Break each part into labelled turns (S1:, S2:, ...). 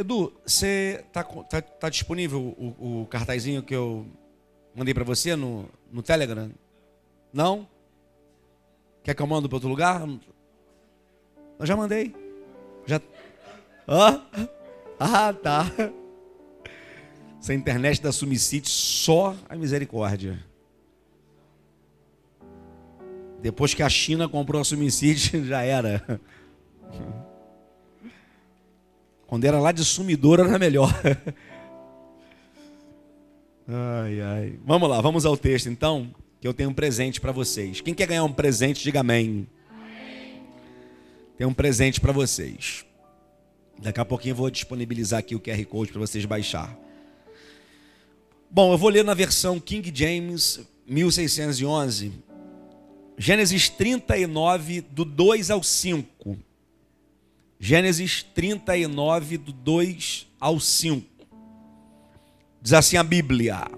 S1: Edu, você tá, tá, tá disponível o, o, cartazinho que eu mandei para você no, no Telegram? Não? Quer que eu mando para outro lugar? Eu já mandei. Já. Ah, tá. Essa internet da Sumicite só a misericórdia. Depois que a China comprou a Sumicite, já era. Quando era lá de sumidor era melhor. Ai, ai. Vamos lá, vamos ao texto então, que eu tenho um presente para vocês. Quem quer ganhar um presente, diga amém. amém. Um presente para vocês. Daqui a pouquinho eu vou disponibilizar aqui o QR Code para vocês baixar. Bom, eu vou ler na versão King James 1611, Gênesis 39, do 2 ao 5. Gênesis 39, do 2 ao 5. Diz assim a Bíblia: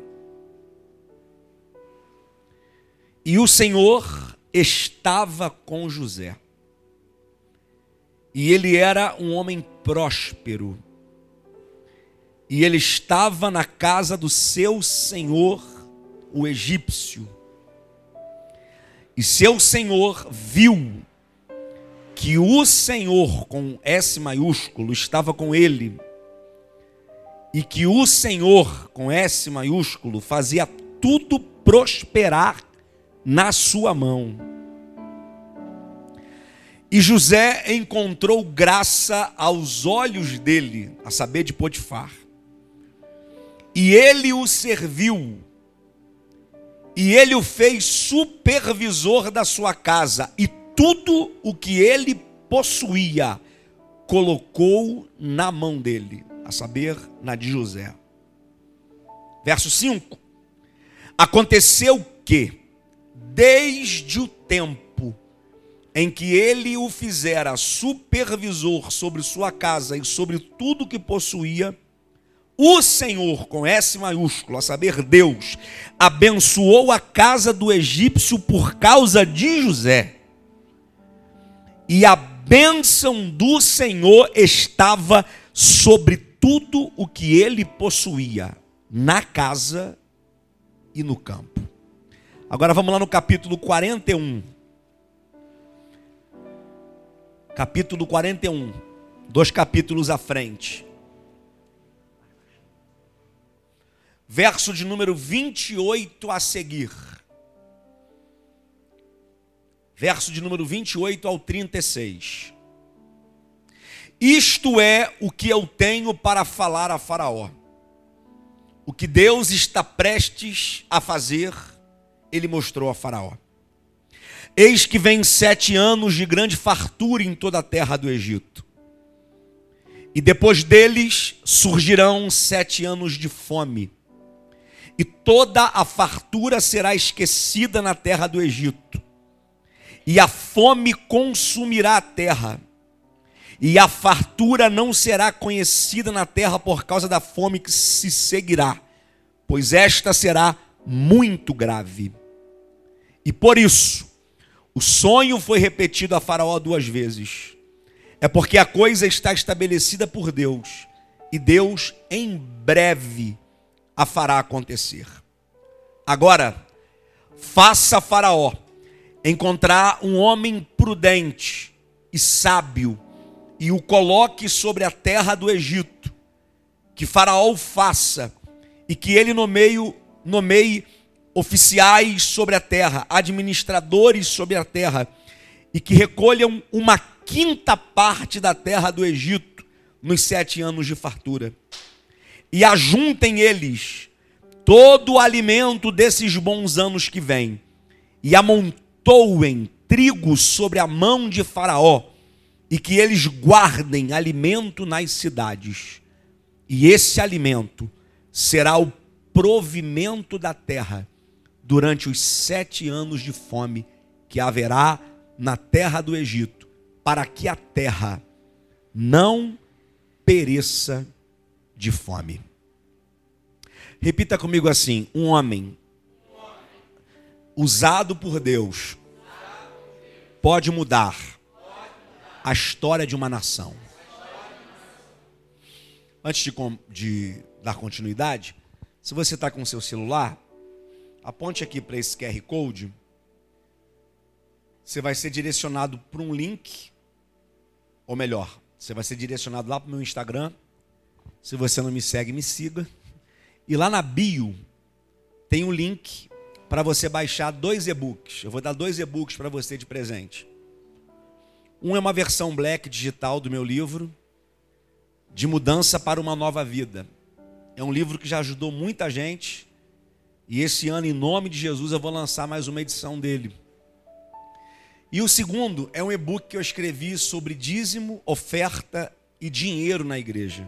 S1: E o Senhor estava com José, e ele era um homem próspero, e ele estava na casa do seu senhor, o egípcio. E seu senhor viu que o Senhor, com S maiúsculo, estava com ele, e que o Senhor, com S maiúsculo, fazia tudo prosperar na sua mão. E José encontrou graça aos olhos dele, a saber de Potifar. E ele o serviu, e ele o fez supervisor da sua casa, e tudo o que ele possuía, colocou na mão dele, a saber, na de José. Verso 5: Aconteceu que, desde o tempo em que ele o fizera supervisor sobre sua casa e sobre tudo que possuía, o Senhor, com S maiúsculo, a saber, Deus, abençoou a casa do egípcio por causa de José e a bênção do Senhor estava sobre tudo o que ele possuía, na casa e no campo. Agora vamos lá no capítulo 41. Capítulo 41, dois capítulos à frente. Verso de número 28 a seguir verso de número 28 ao 36. Isto é o que eu tenho para falar a Faraó. O que Deus está prestes a fazer, ele mostrou a Faraó. Eis que vem sete anos de grande fartura em toda a terra do Egito. E depois deles surgirão sete anos de fome. E toda a fartura será esquecida na terra do Egito e a fome consumirá a terra, e a fartura não será conhecida na terra por causa da fome que se seguirá, pois esta será muito grave. E por isso, o sonho foi repetido a Faraó duas vezes. É porque a coisa está estabelecida por Deus, e Deus em breve a fará acontecer. Agora, faça Faraó encontrar um homem prudente e sábio e o coloque sobre a terra do Egito, que Faraó faça e que ele nomeie, nomeie oficiais sobre a terra, administradores sobre a terra, e que recolham uma quinta parte da terra do Egito nos sete anos de fartura. E ajuntem eles todo o alimento desses bons anos que vêm, e amontoem amontoem trigo sobre a mão de Faraó e que eles guardem alimento nas cidades. E esse alimento será o provimento da terra durante os sete anos de fome que haverá na terra do Egito, para que a terra não pereça de fome. Repita comigo assim: um homem usado por Deus pode mudar a história de uma nação. Antes de, de dar continuidade, se você está com o seu celular, aponte aqui para esse QR Code. Você vai ser direcionado para um link, ou melhor, você vai ser direcionado lá para o meu Instagram. Se você não me segue, me siga. E lá na bio tem um link para você baixar dois e-books. Eu vou dar dois e-books para você de presente. Um é uma versão black digital do meu livro, De Mudança para uma Nova Vida. É um livro que já ajudou muita gente. E esse ano, em nome de Jesus, eu vou lançar mais uma edição dele. E o segundo é um e-book que eu escrevi sobre dízimo, oferta e dinheiro na igreja.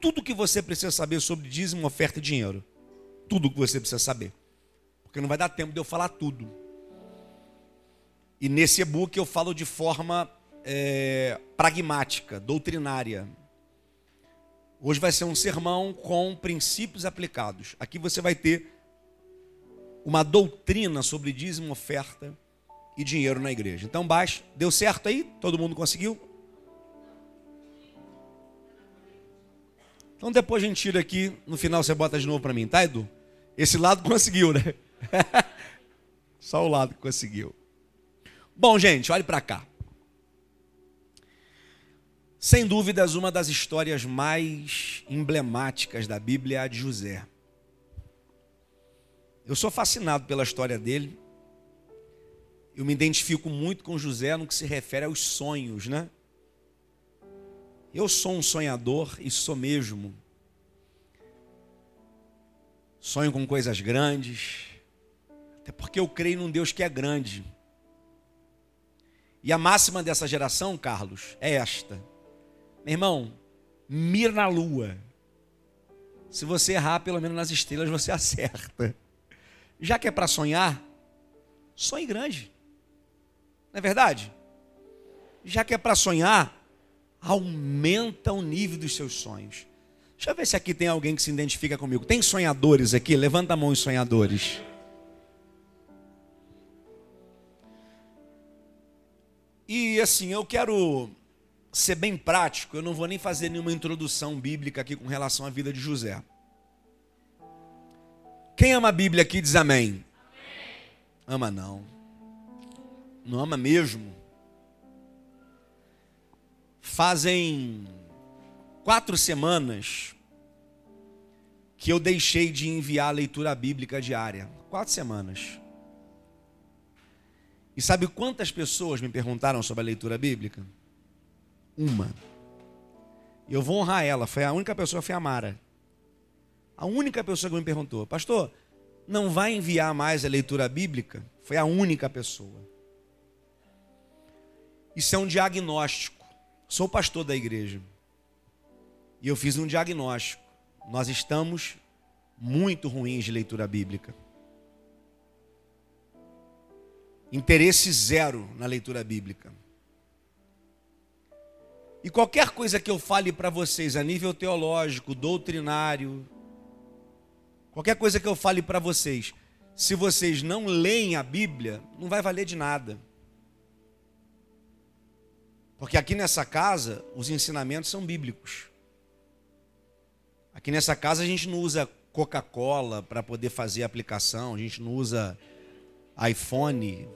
S1: Tudo que você precisa saber sobre dízimo, oferta e dinheiro. Tudo que você precisa saber. Porque não vai dar tempo de eu falar tudo. E nesse e-book eu falo de forma é, pragmática, doutrinária. Hoje vai ser um sermão com princípios aplicados. Aqui você vai ter uma doutrina sobre dízimo, oferta e dinheiro na igreja. Então baixa. Deu certo aí? Todo mundo conseguiu? Então depois a gente tira aqui, no final você bota de novo para mim, tá, Edu? Esse lado conseguiu, né? Só o lado que conseguiu. Bom, gente, olhe para cá. Sem dúvidas, uma das histórias mais emblemáticas da Bíblia é a de José. Eu sou fascinado pela história dele. Eu me identifico muito com José no que se refere aos sonhos, né? Eu sou um sonhador e sou mesmo. Sonho com coisas grandes, até porque eu creio num Deus que é grande. E a máxima dessa geração, Carlos, é esta meu irmão, mira na lua. Se você errar, pelo menos nas estrelas você acerta. Já que é para sonhar, sonhe grande. Não é verdade? Já que é para sonhar, aumenta o nível dos seus sonhos. Deixa eu ver se aqui tem alguém que se identifica comigo. Tem sonhadores aqui? Levanta a mão os sonhadores. E assim, eu quero ser bem prático, eu não vou nem fazer nenhuma introdução bíblica aqui com relação à vida de José. Quem ama a Bíblia aqui diz amém. amém. Ama não. Não ama mesmo. Fazem quatro semanas que eu deixei de enviar a leitura bíblica diária. Quatro semanas. E sabe quantas pessoas me perguntaram sobre a leitura bíblica? Uma. E eu vou honrar ela. Foi a única pessoa, foi a Mara. A única pessoa que me perguntou, pastor, não vai enviar mais a leitura bíblica? Foi a única pessoa. Isso é um diagnóstico. Sou pastor da igreja. E eu fiz um diagnóstico. Nós estamos muito ruins de leitura bíblica. Interesse zero na leitura bíblica. E qualquer coisa que eu fale para vocês a nível teológico, doutrinário, qualquer coisa que eu fale para vocês, se vocês não leem a Bíblia, não vai valer de nada. Porque aqui nessa casa, os ensinamentos são bíblicos. Aqui nessa casa a gente não usa Coca-Cola para poder fazer aplicação, a gente não usa iPhone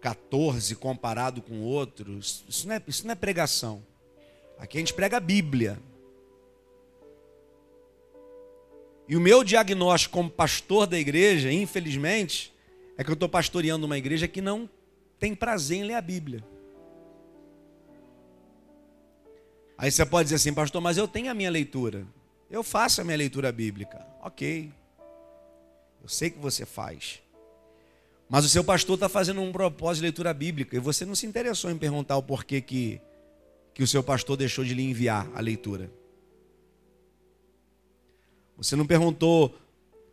S1: 14 comparado com outros. Isso não é, isso não é pregação. Aqui a gente prega a Bíblia. E o meu diagnóstico como pastor da igreja, infelizmente, é que eu estou pastoreando uma igreja que não tem prazer em ler a Bíblia. Aí você pode dizer assim, pastor, mas eu tenho a minha leitura. Eu faço a minha leitura bíblica. Ok. Eu sei que você faz. Mas o seu pastor está fazendo um propósito de leitura bíblica e você não se interessou em perguntar o porquê que que o seu pastor deixou de lhe enviar a leitura. Você não perguntou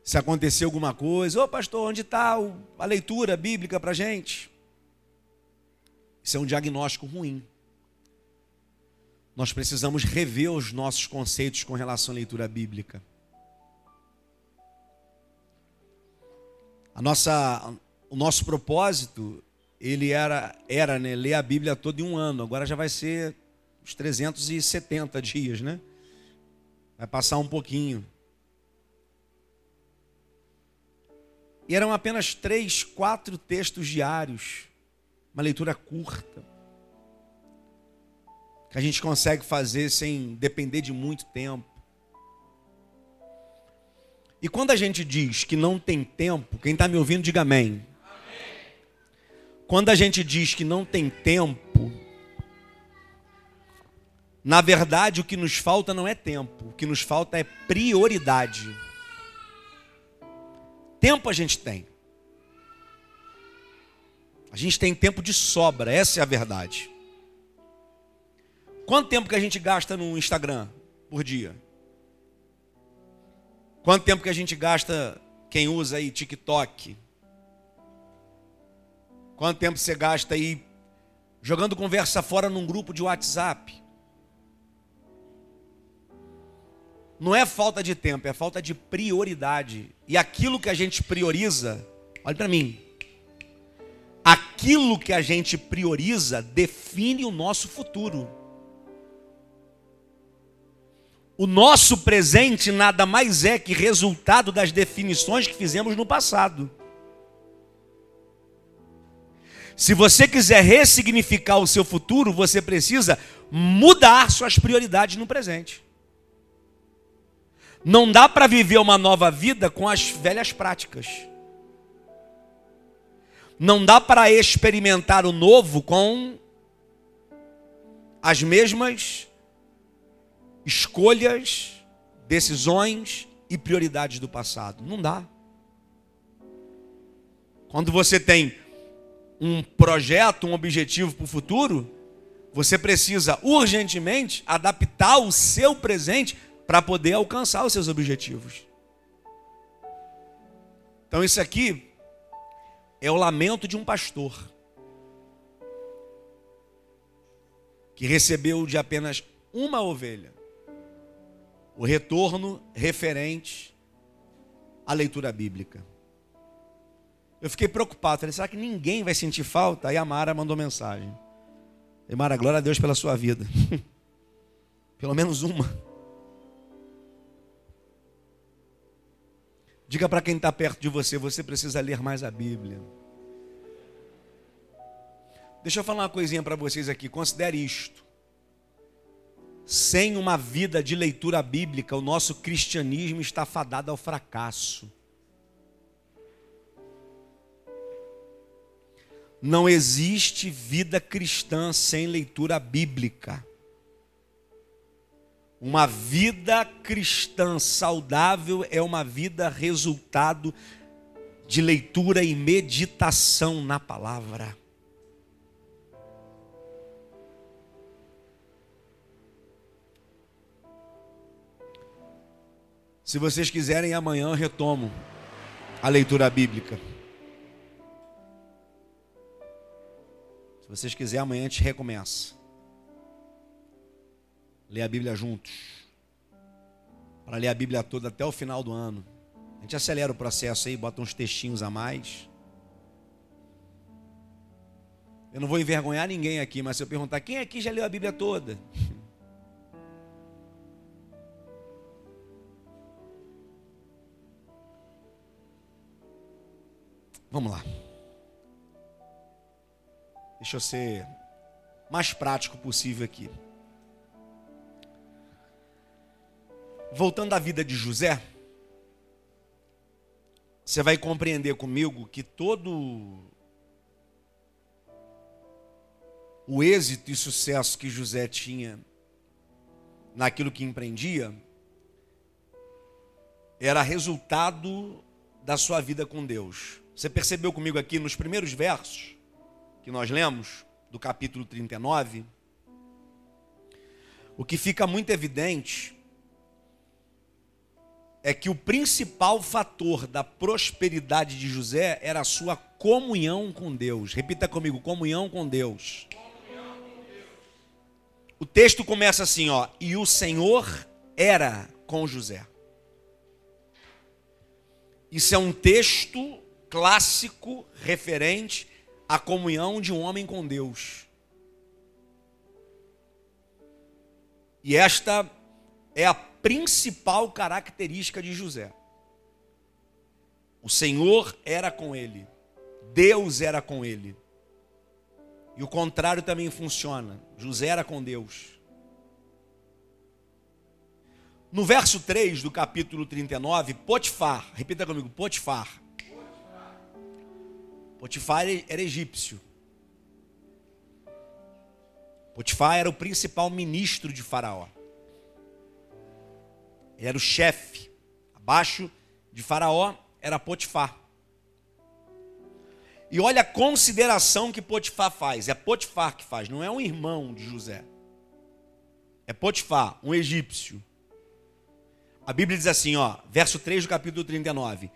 S1: se aconteceu alguma coisa. Ô pastor, onde está a leitura bíblica para a gente? Isso é um diagnóstico ruim. Nós precisamos rever os nossos conceitos com relação à leitura bíblica. A nossa, o nosso propósito, ele era, era né, ler a Bíblia todo em um ano. Agora já vai ser os 370 dias, né? Vai passar um pouquinho. E eram apenas três, quatro textos diários. Uma leitura curta. Que a gente consegue fazer sem depender de muito tempo. E quando a gente diz que não tem tempo, quem está me ouvindo, diga amém. Quando a gente diz que não tem tempo, na verdade o que nos falta não é tempo, o que nos falta é prioridade. Tempo a gente tem. A gente tem tempo de sobra, essa é a verdade. Quanto tempo que a gente gasta no Instagram por dia? Quanto tempo que a gente gasta, quem usa aí TikTok? Quanto tempo você gasta aí jogando conversa fora num grupo de WhatsApp? Não é falta de tempo, é falta de prioridade. E aquilo que a gente prioriza, olha para mim. Aquilo que a gente prioriza define o nosso futuro. O nosso presente nada mais é que resultado das definições que fizemos no passado. Se você quiser ressignificar o seu futuro, você precisa mudar suas prioridades no presente. Não dá para viver uma nova vida com as velhas práticas. Não dá para experimentar o novo com as mesmas escolhas, decisões e prioridades do passado. Não dá. Quando você tem um projeto, um objetivo para o futuro, você precisa urgentemente adaptar o seu presente para poder alcançar os seus objetivos. Então, isso aqui é o lamento de um pastor que recebeu de apenas uma ovelha o retorno referente à leitura bíblica. Eu fiquei preocupado, falei, será que ninguém vai sentir falta? Aí a Mara mandou mensagem. E Mara, glória a Deus pela sua vida. Pelo menos uma. Diga para quem está perto de você, você precisa ler mais a Bíblia. Deixa eu falar uma coisinha para vocês aqui, considere isto. Sem uma vida de leitura bíblica, o nosso cristianismo está fadado ao fracasso. Não existe vida cristã sem leitura bíblica. Uma vida cristã saudável é uma vida resultado de leitura e meditação na palavra. Se vocês quiserem, amanhã eu retomo a leitura bíblica. Se vocês quiserem, amanhã a gente recomeça. Ler a Bíblia juntos. Para ler a Bíblia toda até o final do ano. A gente acelera o processo aí, bota uns textinhos a mais. Eu não vou envergonhar ninguém aqui, mas se eu perguntar quem aqui já leu a Bíblia toda? Vamos lá. Deixa eu ser mais prático possível aqui. Voltando à vida de José, você vai compreender comigo que todo o êxito e sucesso que José tinha naquilo que empreendia era resultado da sua vida com Deus. Você percebeu comigo aqui nos primeiros versos que nós lemos, do capítulo 39, o que fica muito evidente é que o principal fator da prosperidade de José era a sua comunhão com Deus. Repita comigo: comunhão com Deus. Comunhão com Deus. O texto começa assim, ó: e o Senhor era com José. Isso é um texto clássico referente à comunhão de um homem com Deus. E esta é a principal característica de José. O Senhor era com ele, Deus era com ele. E o contrário também funciona. José era com Deus. No verso 3 do capítulo 39, Potifar, repita comigo, Potifar. Potifar era egípcio. Potifar era o principal ministro de Faraó. Ele era o chefe. Abaixo de Faraó era Potifar. E olha a consideração que Potifar faz. É Potifar que faz, não é um irmão de José. É Potifar, um egípcio. A Bíblia diz assim, ó, verso 3 do capítulo 39.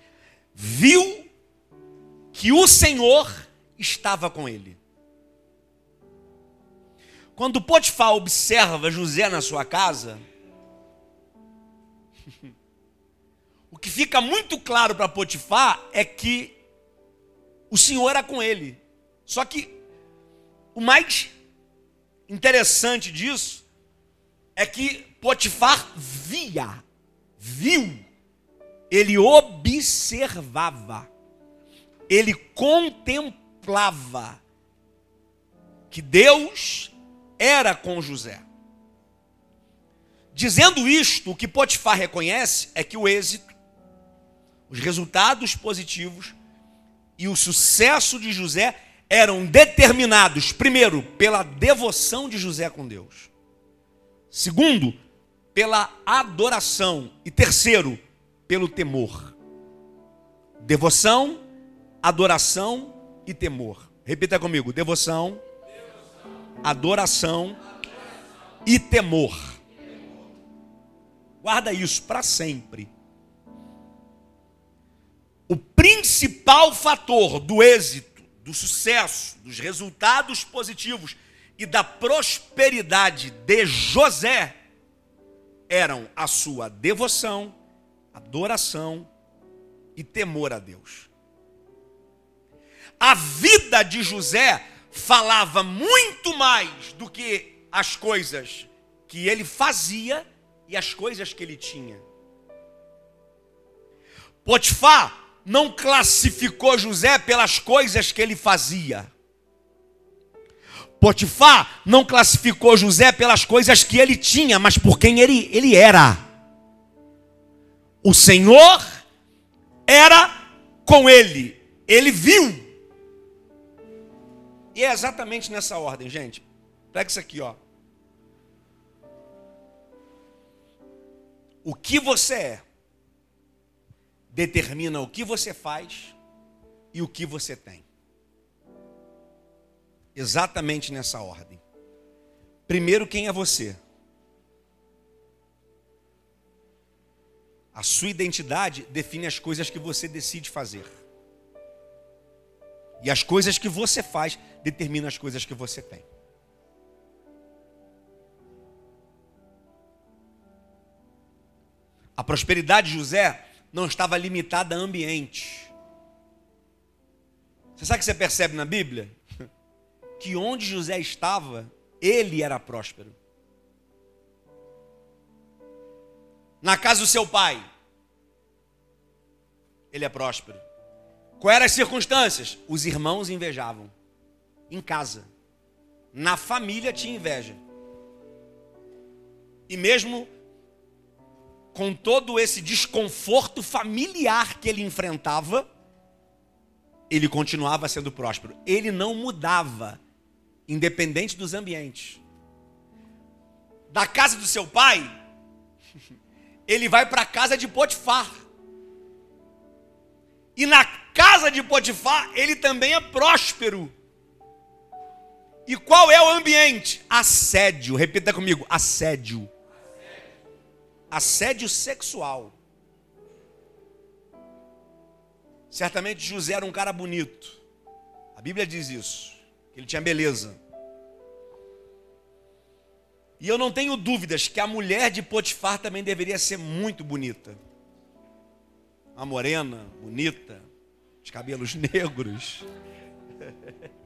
S1: Viu que o Senhor estava com ele. Quando Potifar observa José na sua casa, o que fica muito claro para Potifar é que o Senhor era com ele. Só que o mais interessante disso é que Potifar via, viu, ele observava, ele contemplava que Deus era com José. Dizendo isto, o que Potifar reconhece é que o êxito, os resultados positivos e o sucesso de José eram determinados, primeiro, pela devoção de José com Deus, segundo, pela adoração, e terceiro, pelo temor. Devoção, adoração e temor. Repita comigo: devoção, adoração e temor. Guarda isso para sempre. O principal fator do êxito, do sucesso, dos resultados positivos e da prosperidade de José eram a sua devoção, adoração e temor a Deus. A vida de José falava muito mais do que as coisas que ele fazia e as coisas que ele tinha. Potifar não classificou José pelas coisas que ele fazia. Potifar não classificou José pelas coisas que ele tinha, mas por quem ele, ele era. O Senhor era com ele, ele viu e é exatamente nessa ordem, gente. Pega isso aqui, ó. O que você é determina o que você faz e o que você tem. Exatamente nessa ordem. Primeiro, quem é você? A sua identidade define as coisas que você decide fazer. E as coisas que você faz determinam as coisas que você tem. A prosperidade de José não estava limitada a ambiente. Você sabe o que você percebe na Bíblia? Que onde José estava, ele era próspero. Na casa do seu pai, ele é próspero. Quais eram as circunstâncias? Os irmãos invejavam. Em casa. Na família tinha inveja. E mesmo com todo esse desconforto familiar que ele enfrentava, ele continuava sendo próspero. Ele não mudava, independente dos ambientes. Da casa do seu pai, ele vai para a casa de Potifar. E na casa de Potifar, ele também é próspero. E qual é o ambiente? Assédio. Repita comigo: assédio. Assédio sexual. Certamente José era um cara bonito. A Bíblia diz isso, que ele tinha beleza. E eu não tenho dúvidas que a mulher de Potifar também deveria ser muito bonita uma morena, bonita, de cabelos negros.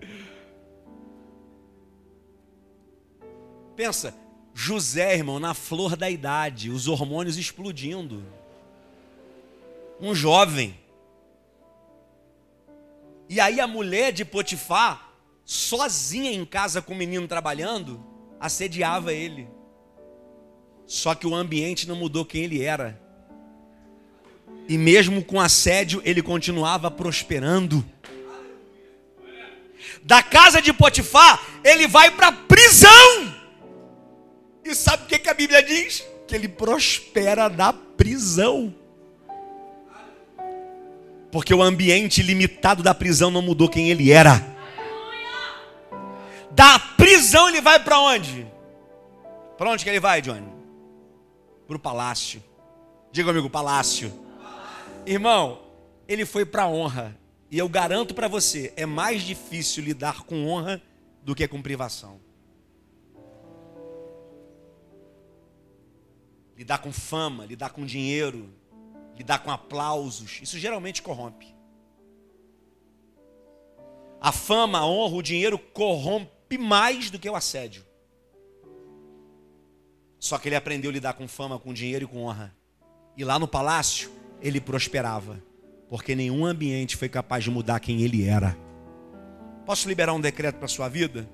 S1: Pensa, José, irmão, na flor da idade, os hormônios explodindo. Um jovem. E aí a mulher de Potifar, sozinha em casa com o menino trabalhando, assediava ele. Só que o ambiente não mudou quem ele era. E mesmo com assédio, ele continuava prosperando. Da casa de Potifar, ele vai para prisão. E sabe o que, que a Bíblia diz? Que ele prospera na prisão. Porque o ambiente limitado da prisão não mudou quem ele era. Da prisão ele vai para onde? Para onde que ele vai, Johnny? Para o palácio. Diga amigo, palácio. Irmão, ele foi para honra. E eu garanto para você, é mais difícil lidar com honra do que com privação. Lidar com fama, lidar com dinheiro, lidar com aplausos, isso geralmente corrompe. A fama, a honra, o dinheiro corrompe mais do que o assédio. Só que ele aprendeu a lidar com fama, com dinheiro e com honra. E lá no palácio, ele prosperava. Porque nenhum ambiente foi capaz de mudar quem ele era. Posso liberar um decreto para sua vida?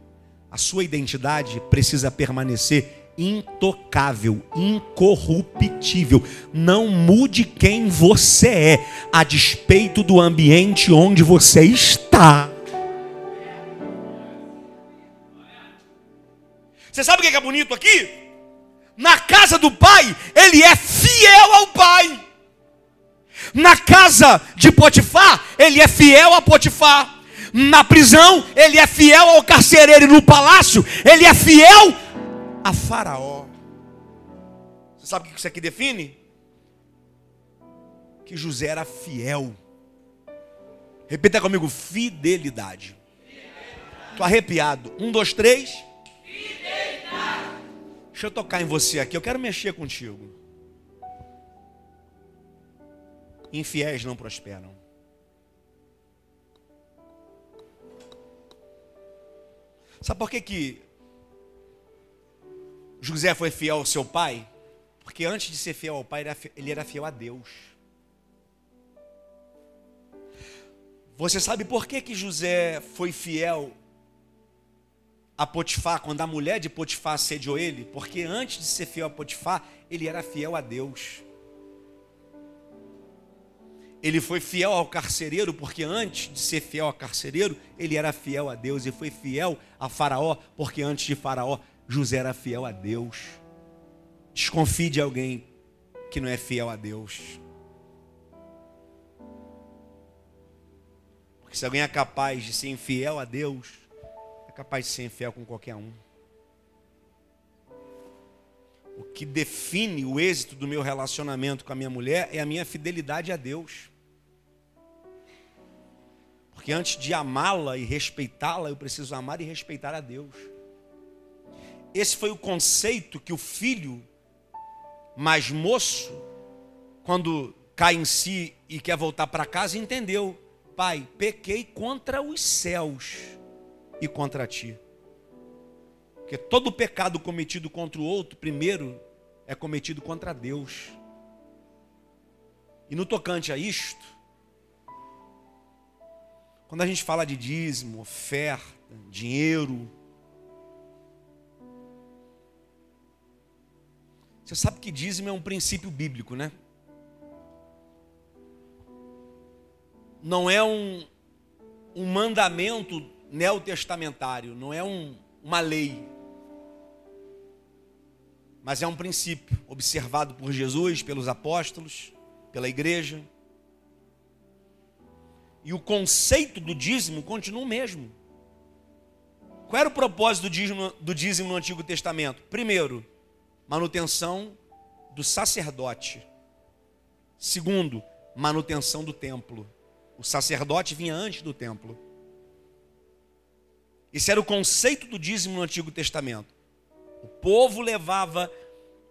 S1: A sua identidade precisa permanecer intocável, incorruptível. Não mude quem você é, a despeito do ambiente onde você está. Você sabe o que é bonito aqui? Na casa do pai, ele é fiel ao pai. Na casa de Potifar, ele é fiel a Potifar. Na prisão, ele é fiel ao carcereiro. E no palácio, ele é fiel a Faraó. Você sabe o que isso aqui define? Que José era fiel. Repita comigo: fidelidade. Estou arrepiado. Um, dois, três. Fidelidade. Deixa eu tocar em você aqui. Eu quero mexer contigo. Infiéis não prosperam. Sabe por que, que José foi fiel ao seu pai, porque antes de ser fiel ao pai, ele era fiel a Deus. Você sabe por que, que José foi fiel a Potifar, quando a mulher de Potifar assediou ele? Porque antes de ser fiel a Potifar, ele era fiel a Deus. Ele foi fiel ao carcereiro, porque antes de ser fiel ao carcereiro, ele era fiel a Deus. E foi fiel a Faraó, porque antes de Faraó, José era fiel a Deus. Desconfie de alguém que não é fiel a Deus. Porque se alguém é capaz de ser infiel a Deus, é capaz de ser infiel com qualquer um. O que define o êxito do meu relacionamento com a minha mulher é a minha fidelidade a Deus. Porque antes de amá-la e respeitá-la, eu preciso amar e respeitar a Deus. Esse foi o conceito que o filho mais moço, quando cai em si e quer voltar para casa, entendeu. Pai, pequei contra os céus e contra ti. Porque todo pecado cometido contra o outro, primeiro, é cometido contra Deus. E no tocante a isto, quando a gente fala de dízimo, oferta, dinheiro, Você sabe que dízimo é um princípio bíblico, né? Não é um, um mandamento neotestamentário, não é um, uma lei, mas é um princípio observado por Jesus, pelos apóstolos, pela igreja. E o conceito do dízimo continua o mesmo. Qual era o propósito do dízimo, do dízimo no Antigo Testamento? Primeiro, manutenção do sacerdote. Segundo, manutenção do templo. O sacerdote vinha antes do templo. Esse era o conceito do dízimo no Antigo Testamento. O povo levava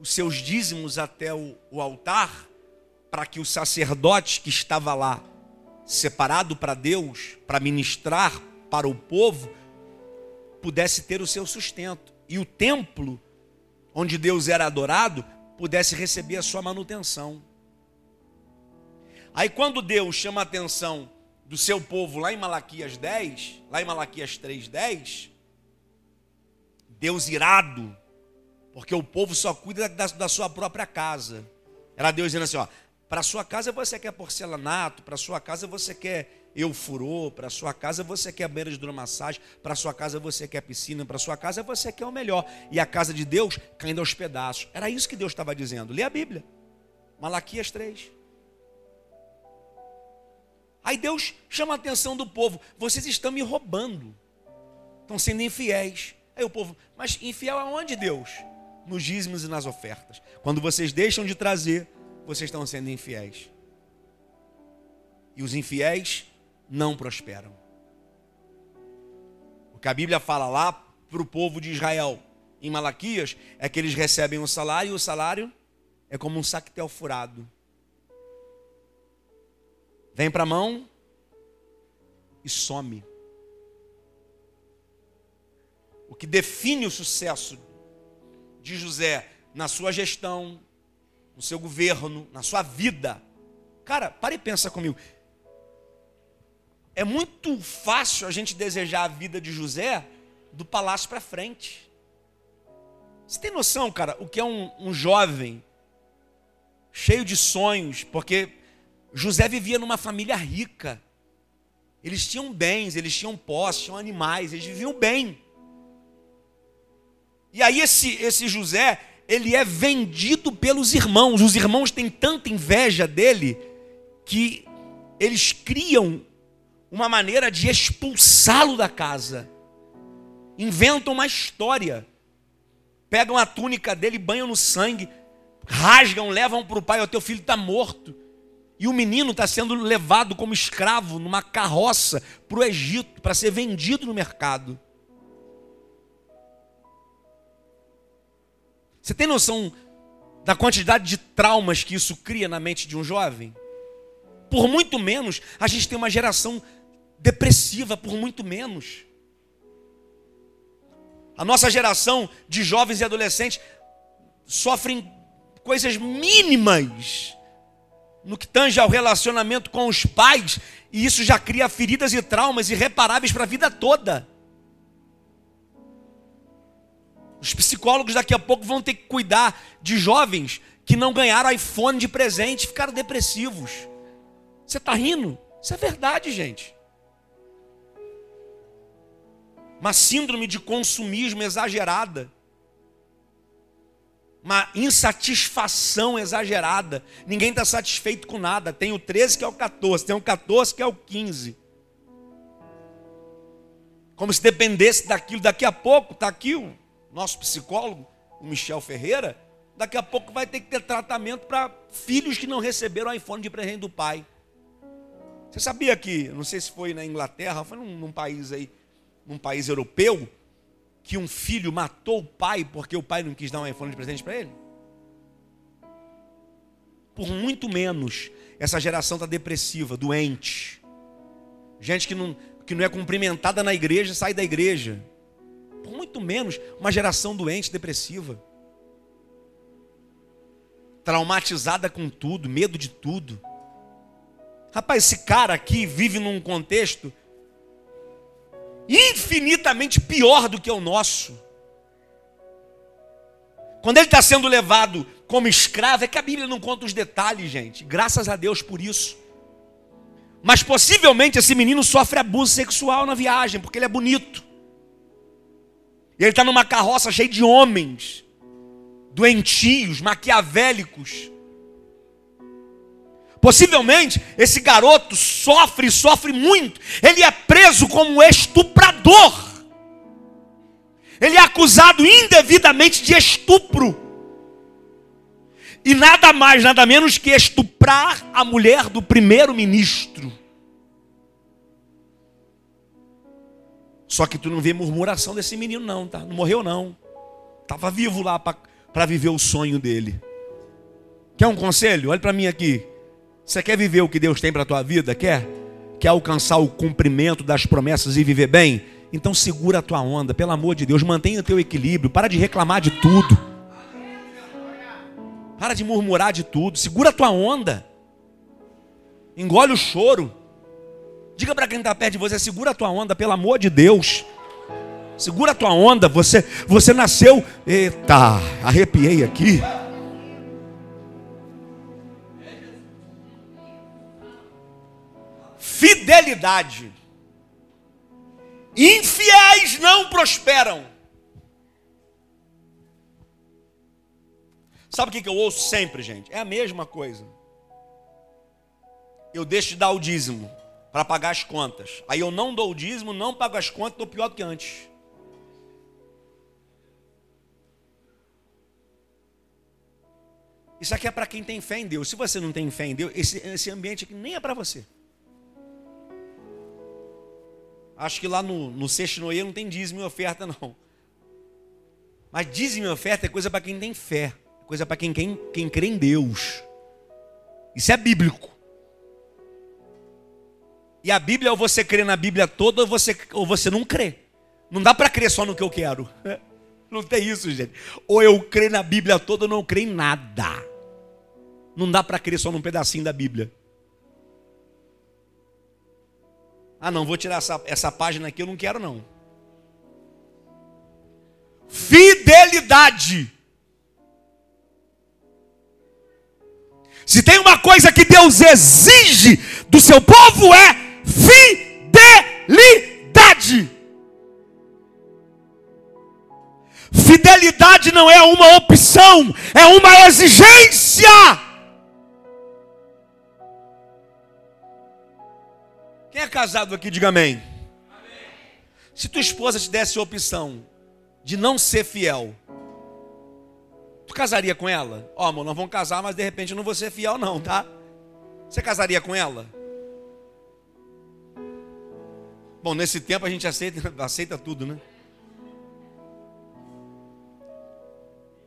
S1: os seus dízimos até o, o altar para que o sacerdote que estava lá, separado para Deus, para ministrar para o povo, pudesse ter o seu sustento. E o templo onde Deus era adorado, pudesse receber a sua manutenção. Aí quando Deus chama a atenção do seu povo lá em Malaquias 10, lá em Malaquias 3:10, Deus irado, porque o povo só cuida da, da sua própria casa. Era Deus dizendo assim, ó, para sua casa você quer porcelanato, para sua casa você quer eufurô, para sua casa você quer banheira de hidromassagem, para sua casa você quer piscina, para sua casa você quer o melhor. E a casa de Deus caindo aos pedaços. Era isso que Deus estava dizendo. Lê a Bíblia. Malaquias 3. Aí Deus chama a atenção do povo: vocês estão me roubando, estão sendo infiéis. Aí o povo, mas infiel aonde Deus? Nos dízimos e nas ofertas. Quando vocês deixam de trazer, vocês estão sendo infiéis. E os infiéis não prosperam. O que a Bíblia fala lá para o povo de Israel em Malaquias é que eles recebem um salário e o salário é como um sactel furado. Vem para a mão e some. O que define o sucesso de José na sua gestão, no seu governo, na sua vida. Cara, para e pensa comigo. É muito fácil a gente desejar a vida de José do palácio para frente. Você tem noção, cara, o que é um, um jovem cheio de sonhos? Porque José vivia numa família rica. Eles tinham bens, eles tinham posses, tinham animais, eles viviam bem. E aí esse, esse José, ele é vendido pelos irmãos. Os irmãos têm tanta inveja dele que eles criam uma maneira de expulsá-lo da casa. Inventam uma história. Pegam a túnica dele, banham no sangue, rasgam, levam para o pai: o teu filho está morto. E o menino está sendo levado como escravo numa carroça para o Egito, para ser vendido no mercado. Você tem noção da quantidade de traumas que isso cria na mente de um jovem? Por muito menos, a gente tem uma geração depressiva, por muito menos. A nossa geração de jovens e adolescentes sofrem coisas mínimas no que tange ao relacionamento com os pais, e isso já cria feridas e traumas irreparáveis para a vida toda. Os psicólogos daqui a pouco vão ter que cuidar de jovens que não ganharam iPhone de presente e ficaram depressivos. Você está rindo? Isso é verdade, gente. Uma síndrome de consumismo exagerada. Uma insatisfação exagerada. Ninguém está satisfeito com nada. Tem o 13 que é o 14, tem o 14 que é o 15. Como se dependesse daquilo. Daqui a pouco, está aqui o nosso psicólogo, o Michel Ferreira, daqui a pouco vai ter que ter tratamento para filhos que não receberam o iPhone de presente do pai. Você sabia que, não sei se foi na Inglaterra, foi num, num país aí, num país europeu, que um filho matou o pai porque o pai não quis dar um iPhone de presente para ele? Por muito menos, essa geração está depressiva, doente. Gente que não, que não é cumprimentada na igreja, sai da igreja muito menos uma geração doente, depressiva, traumatizada com tudo, medo de tudo. Rapaz, esse cara aqui vive num contexto infinitamente pior do que o nosso. Quando ele está sendo levado como escravo, é que a Bíblia não conta os detalhes, gente. Graças a Deus por isso. Mas possivelmente esse menino sofre abuso sexual na viagem, porque ele é bonito. E ele está numa carroça cheia de homens, doentios, maquiavélicos. Possivelmente esse garoto sofre, sofre muito. Ele é preso como estuprador. Ele é acusado indevidamente de estupro. E nada mais, nada menos que estuprar a mulher do primeiro-ministro. Só que tu não vê murmuração desse menino, não, tá? Não morreu, não. Estava vivo lá para viver o sonho dele. Quer um conselho? Olha para mim aqui. Você quer viver o que Deus tem para a tua vida? Quer? Quer alcançar o cumprimento das promessas e viver bem? Então segura a tua onda, pelo amor de Deus, mantenha o teu equilíbrio, para de reclamar de tudo. Para de murmurar de tudo. Segura a tua onda. Engole o choro. Diga para quem está perto de você: segura a tua onda, pelo amor de Deus. Segura a tua onda. Você, você nasceu. Eita, arrepiei aqui. Fidelidade. Infiéis não prosperam. Sabe o que eu ouço sempre, gente? É a mesma coisa. Eu deixo de dar o dízimo para pagar as contas. Aí eu não dou o dízimo, não pago as contas, estou pior do que antes. Isso aqui é para quem tem fé em Deus. Se você não tem fé em Deus, esse, esse ambiente aqui nem é para você. Acho que lá no, no não tem dízimo e oferta, não. Mas dízimo e oferta é coisa para quem tem fé. É coisa para quem, quem, quem crê em Deus. Isso é bíblico. E a Bíblia, ou você crê na Bíblia toda, ou você, ou você não crê. Não dá para crer só no que eu quero. Não tem isso, gente. Ou eu creio na Bíblia toda, ou não creio em nada. Não dá para crer só num pedacinho da Bíblia. Ah, não, vou tirar essa, essa página aqui, eu não quero não. Fidelidade. Se tem uma coisa que Deus exige do seu povo é fidelidade. Fidelidade não é uma opção, é uma exigência. Quem é casado aqui, diga amém. amém. Se tua esposa te desse a opção de não ser fiel, tu casaria com ela? Ó, oh, amor, nós vamos casar, mas de repente eu não vou ser fiel, não, tá? Você casaria com ela? Bom, nesse tempo a gente aceita, aceita tudo, né?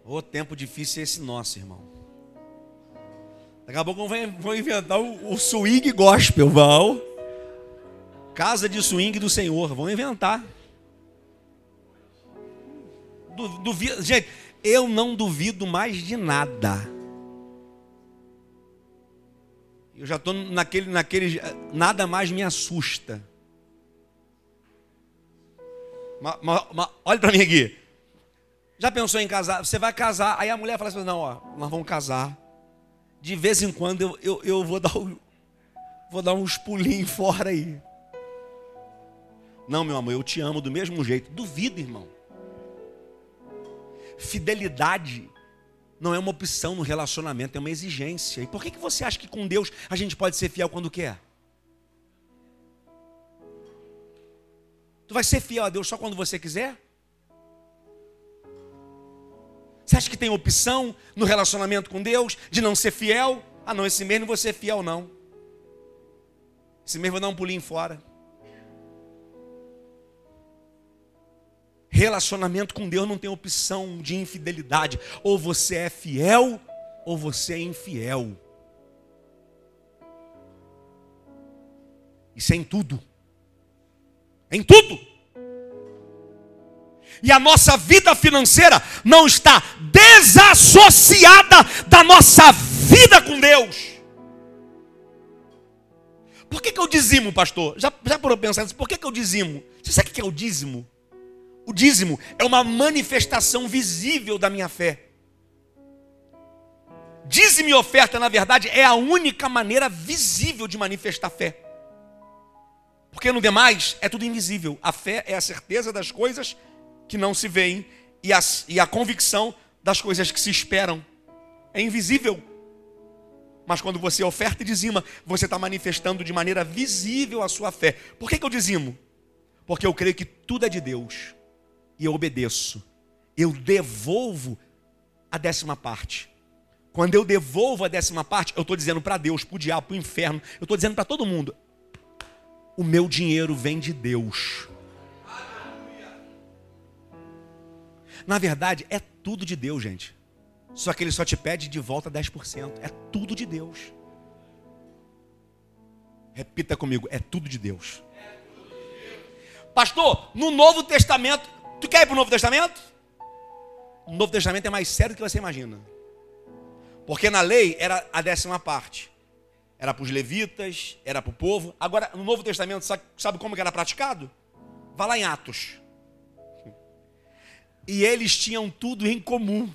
S1: O tempo difícil é esse nosso, irmão. Daqui a pouco vão inventar o, o swing gospel, vão. Casa de swing do Senhor, vão inventar. Duvido, gente, eu não duvido mais de nada. Eu já estou naquele, naquele. Nada mais me assusta. Mas, mas, mas, olha para mim aqui. Já pensou em casar? Você vai casar, aí a mulher fala assim: não, ó, nós vamos casar. De vez em quando eu, eu, eu vou, dar, vou dar uns pulinhos fora aí. Não, meu amor, eu te amo do mesmo jeito. Duvido, irmão. Fidelidade não é uma opção no relacionamento, é uma exigência. E por que, que você acha que com Deus a gente pode ser fiel quando quer? Tu vai ser fiel a Deus só quando você quiser? Você acha que tem opção no relacionamento com Deus de não ser fiel? Ah, não, esse mês não vou ser fiel, não. Esse mês vou dar um pulinho fora. Relacionamento com Deus não tem opção de infidelidade. Ou você é fiel, ou você é infiel. Isso é em tudo. É em tudo. E a nossa vida financeira não está desassociada da nossa vida com Deus. Por que, que eu dizimo, pastor? Já, já por pensar nisso, por que, que eu dizimo? Você sabe o que é o dízimo? O dízimo é uma manifestação visível da minha fé. Dízimo e oferta, na verdade, é a única maneira visível de manifestar fé. Porque no demais é tudo invisível. A fé é a certeza das coisas que não se veem e a, e a convicção das coisas que se esperam. É invisível. Mas quando você oferta e dizima, você está manifestando de maneira visível a sua fé. Por que, que eu dizimo? Porque eu creio que tudo é de Deus e eu obedeço. Eu devolvo a décima parte. Quando eu devolvo a décima parte, eu estou dizendo para Deus, para o diabo, para o inferno, eu estou dizendo para todo mundo: o meu dinheiro vem de Deus. Na verdade, é tudo de Deus, gente. Só que ele só te pede de volta 10%. É tudo de Deus. Repita comigo: é tudo de Deus. Pastor, no Novo Testamento, Tu quer ir para o Novo Testamento? O Novo Testamento é mais sério do que você imagina. Porque na lei era a décima parte. Era para os levitas, era para o povo. Agora, no Novo Testamento, sabe, sabe como que era praticado? Vá lá em Atos. E eles tinham tudo em comum.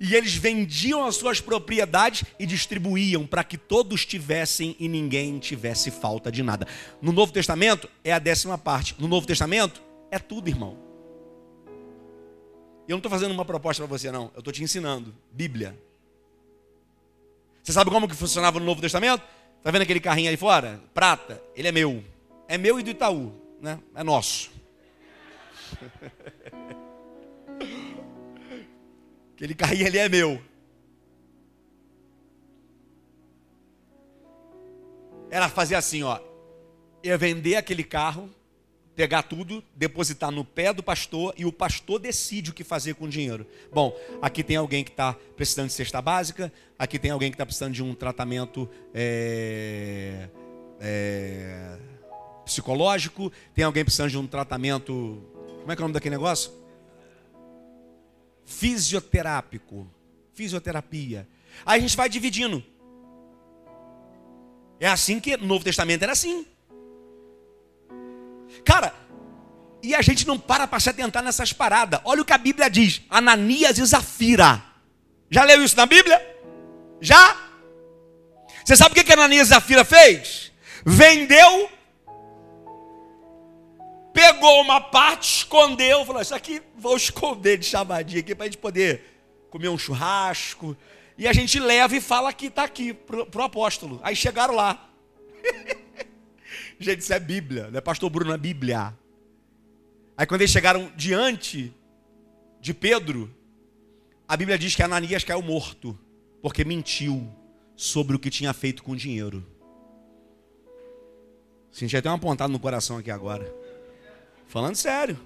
S1: E eles vendiam as suas propriedades e distribuíam para que todos tivessem e ninguém tivesse falta de nada. No Novo Testamento é a décima parte. No Novo Testamento é tudo, irmão. Eu não estou fazendo uma proposta para você, não. Eu estou te ensinando. Bíblia. Você sabe como que funcionava no Novo Testamento? Está vendo aquele carrinho aí fora? Prata. Ele é meu. É meu e do Itaú. Né? É nosso. Aquele carrinho ali é meu. Ela fazia assim, ó. Ia vender aquele carro, pegar tudo, depositar no pé do pastor e o pastor decide o que fazer com o dinheiro. Bom, aqui tem alguém que está precisando de cesta básica, aqui tem alguém que está precisando de um tratamento é, é, psicológico, tem alguém precisando de um tratamento. Como é que é o nome daquele negócio? fisioterápico, fisioterapia. Aí a gente vai dividindo. É assim que no Novo Testamento era assim. Cara, e a gente não para para se atentar nessas paradas. Olha o que a Bíblia diz: Ananias e Zafira. Já leu isso na Bíblia? Já? Você sabe o que Ananias e Zafira fez? Vendeu pegou uma parte, escondeu, falou: Isso aqui vou esconder de chamadinha aqui para a gente poder comer um churrasco. E a gente leva e fala que está aqui para o apóstolo. Aí chegaram lá. gente, isso é Bíblia, não é pastor Bruno, é Bíblia. Aí quando eles chegaram diante de Pedro, a Bíblia diz que Ananias caiu morto, porque mentiu sobre o que tinha feito com o dinheiro. Senti até uma pontada no coração aqui agora. Falando sério.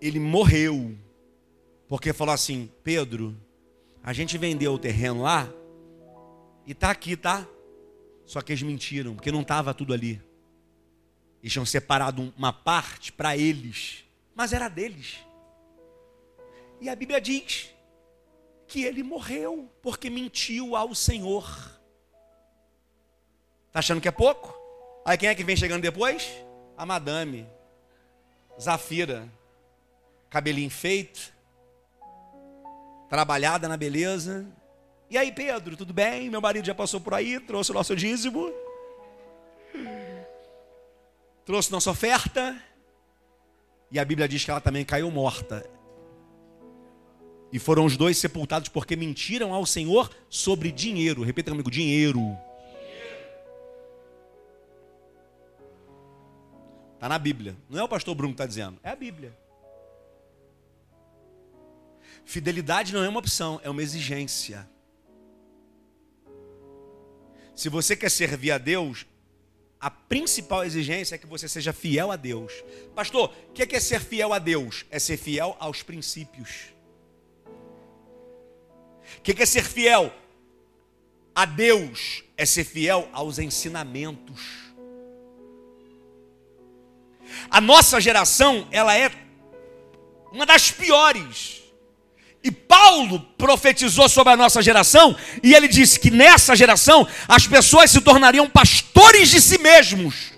S1: Ele morreu. Porque falou assim: Pedro, a gente vendeu o terreno lá e tá aqui, tá? Só que eles mentiram, porque não estava tudo ali. Eles tinham separado uma parte para eles, mas era deles. E a Bíblia diz que ele morreu porque mentiu ao Senhor. Tá achando que é pouco? Aí quem é que vem chegando depois? A madame. Zafira, cabelinho feito, trabalhada na beleza. E aí, Pedro, tudo bem? Meu marido já passou por aí, trouxe o nosso dízimo, trouxe nossa oferta. E a Bíblia diz que ela também caiu morta. E foram os dois sepultados porque mentiram ao Senhor sobre dinheiro. Repita comigo: dinheiro. Está na Bíblia. Não é o pastor Bruno que está dizendo, é a Bíblia. Fidelidade não é uma opção, é uma exigência. Se você quer servir a Deus, a principal exigência é que você seja fiel a Deus. Pastor, o que é ser fiel a Deus? É ser fiel aos princípios. O que é ser fiel a Deus? É ser fiel aos ensinamentos. A nossa geração, ela é uma das piores. E Paulo profetizou sobre a nossa geração, e ele disse que nessa geração as pessoas se tornariam pastores de si mesmos.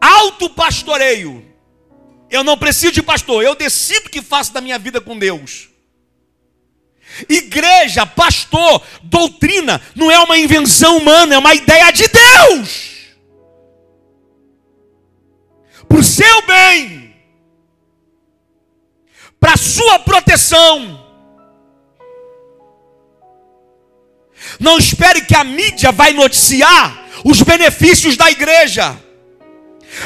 S1: Autopastoreio. Eu não preciso de pastor, eu decido o que faço da minha vida com Deus. Igreja, pastor, doutrina, não é uma invenção humana, é uma ideia de Deus para o seu bem, para sua proteção. Não espere que a mídia vai noticiar os benefícios da igreja.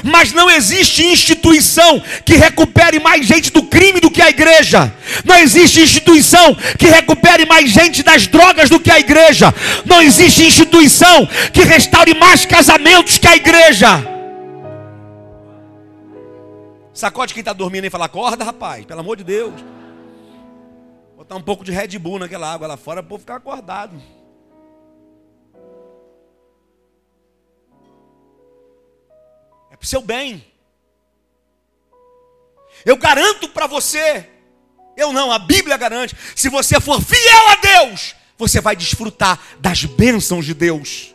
S1: Mas não existe instituição que recupere mais gente do crime do que a igreja. Não existe instituição que recupere mais gente das drogas do que a igreja. Não existe instituição que restaure mais casamentos que a igreja. Sacode quem está dormindo e fala: acorda, rapaz, pelo amor de Deus. Botar um pouco de Red Bull naquela água lá fora para ficar acordado. É para o seu bem. Eu garanto para você Eu não, a Bíblia garante. Se você for fiel a Deus, você vai desfrutar das bênçãos de Deus.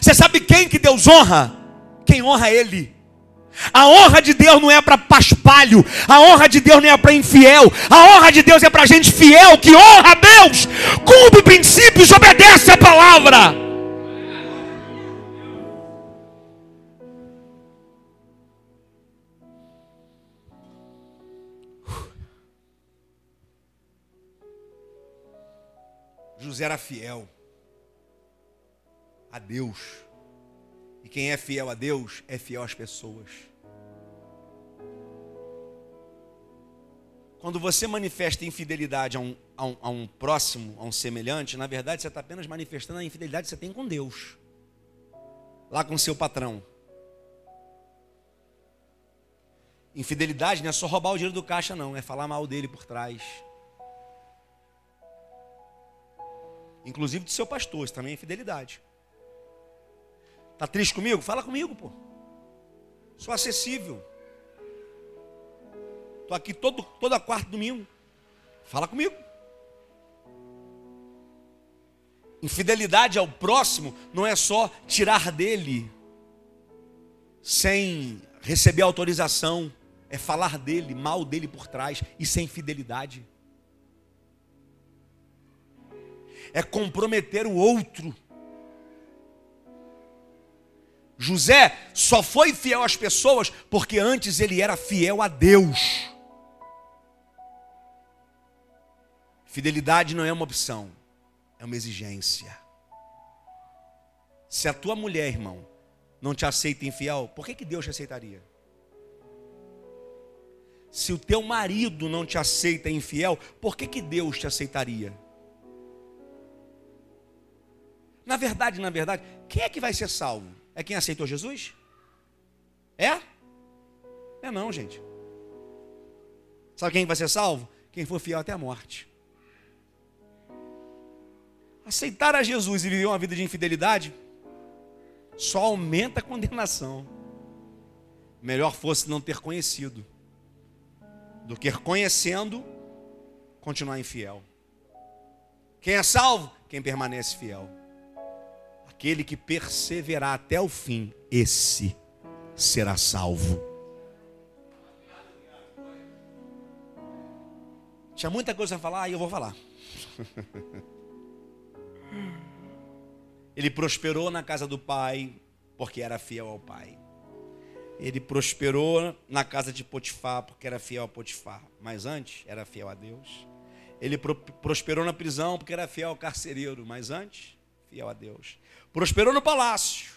S1: Você sabe quem que Deus honra? Quem honra Ele. A honra de Deus não é para paspalho, a honra de Deus não é para infiel, a honra de Deus é para gente fiel que honra a Deus, cumpre princípios, obedece a palavra. José era fiel a Deus. E quem é fiel a Deus é fiel às pessoas. Quando você manifesta infidelidade a um, a, um, a um, próximo, a um semelhante, na verdade você está apenas manifestando a infidelidade que você tem com Deus, lá com seu patrão. Infidelidade não é só roubar o dinheiro do caixa, não, é falar mal dele por trás. Inclusive do seu pastor, isso também é infidelidade. Tá triste comigo? Fala comigo, pô. Sou acessível. Tô aqui todo toda quarta domingo. Fala comigo. Infidelidade ao próximo não é só tirar dele sem receber autorização, é falar dele, mal dele por trás e sem fidelidade. é comprometer o outro. José só foi fiel às pessoas porque antes ele era fiel a Deus. Fidelidade não é uma opção, é uma exigência. Se a tua mulher, irmão, não te aceita infiel, por que, que Deus te aceitaria? Se o teu marido não te aceita infiel, por que, que Deus te aceitaria? Na verdade, na verdade, quem é que vai ser salvo? É quem aceitou Jesus? É? É não, gente. Sabe quem vai ser salvo? Quem for fiel até a morte. Aceitar a Jesus e viver uma vida de infidelidade só aumenta a condenação. Melhor fosse não ter conhecido do que conhecendo continuar infiel. Quem é salvo? Quem permanece fiel. Aquele que perseverar até o fim, esse será salvo. Tinha muita coisa a falar e eu vou falar. Ele prosperou na casa do pai, porque era fiel ao pai. Ele prosperou na casa de Potifar, porque era fiel a Potifar. Mas antes, era fiel a Deus. Ele prosperou na prisão, porque era fiel ao carcereiro. Mas antes, fiel a Deus. Prosperou no palácio,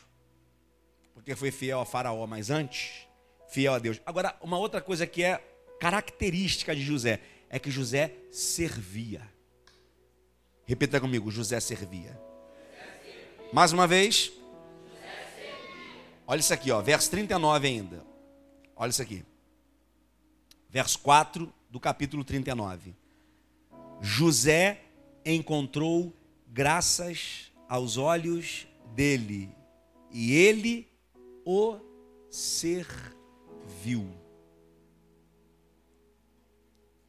S1: porque foi fiel a Faraó, mas antes, fiel a Deus. Agora, uma outra coisa que é característica de José é que José servia. Repita comigo: José servia. Mais uma vez. Olha isso aqui, ó, verso 39 ainda. Olha isso aqui. Verso 4 do capítulo 39. José encontrou graças aos olhos dele, e ele o serviu.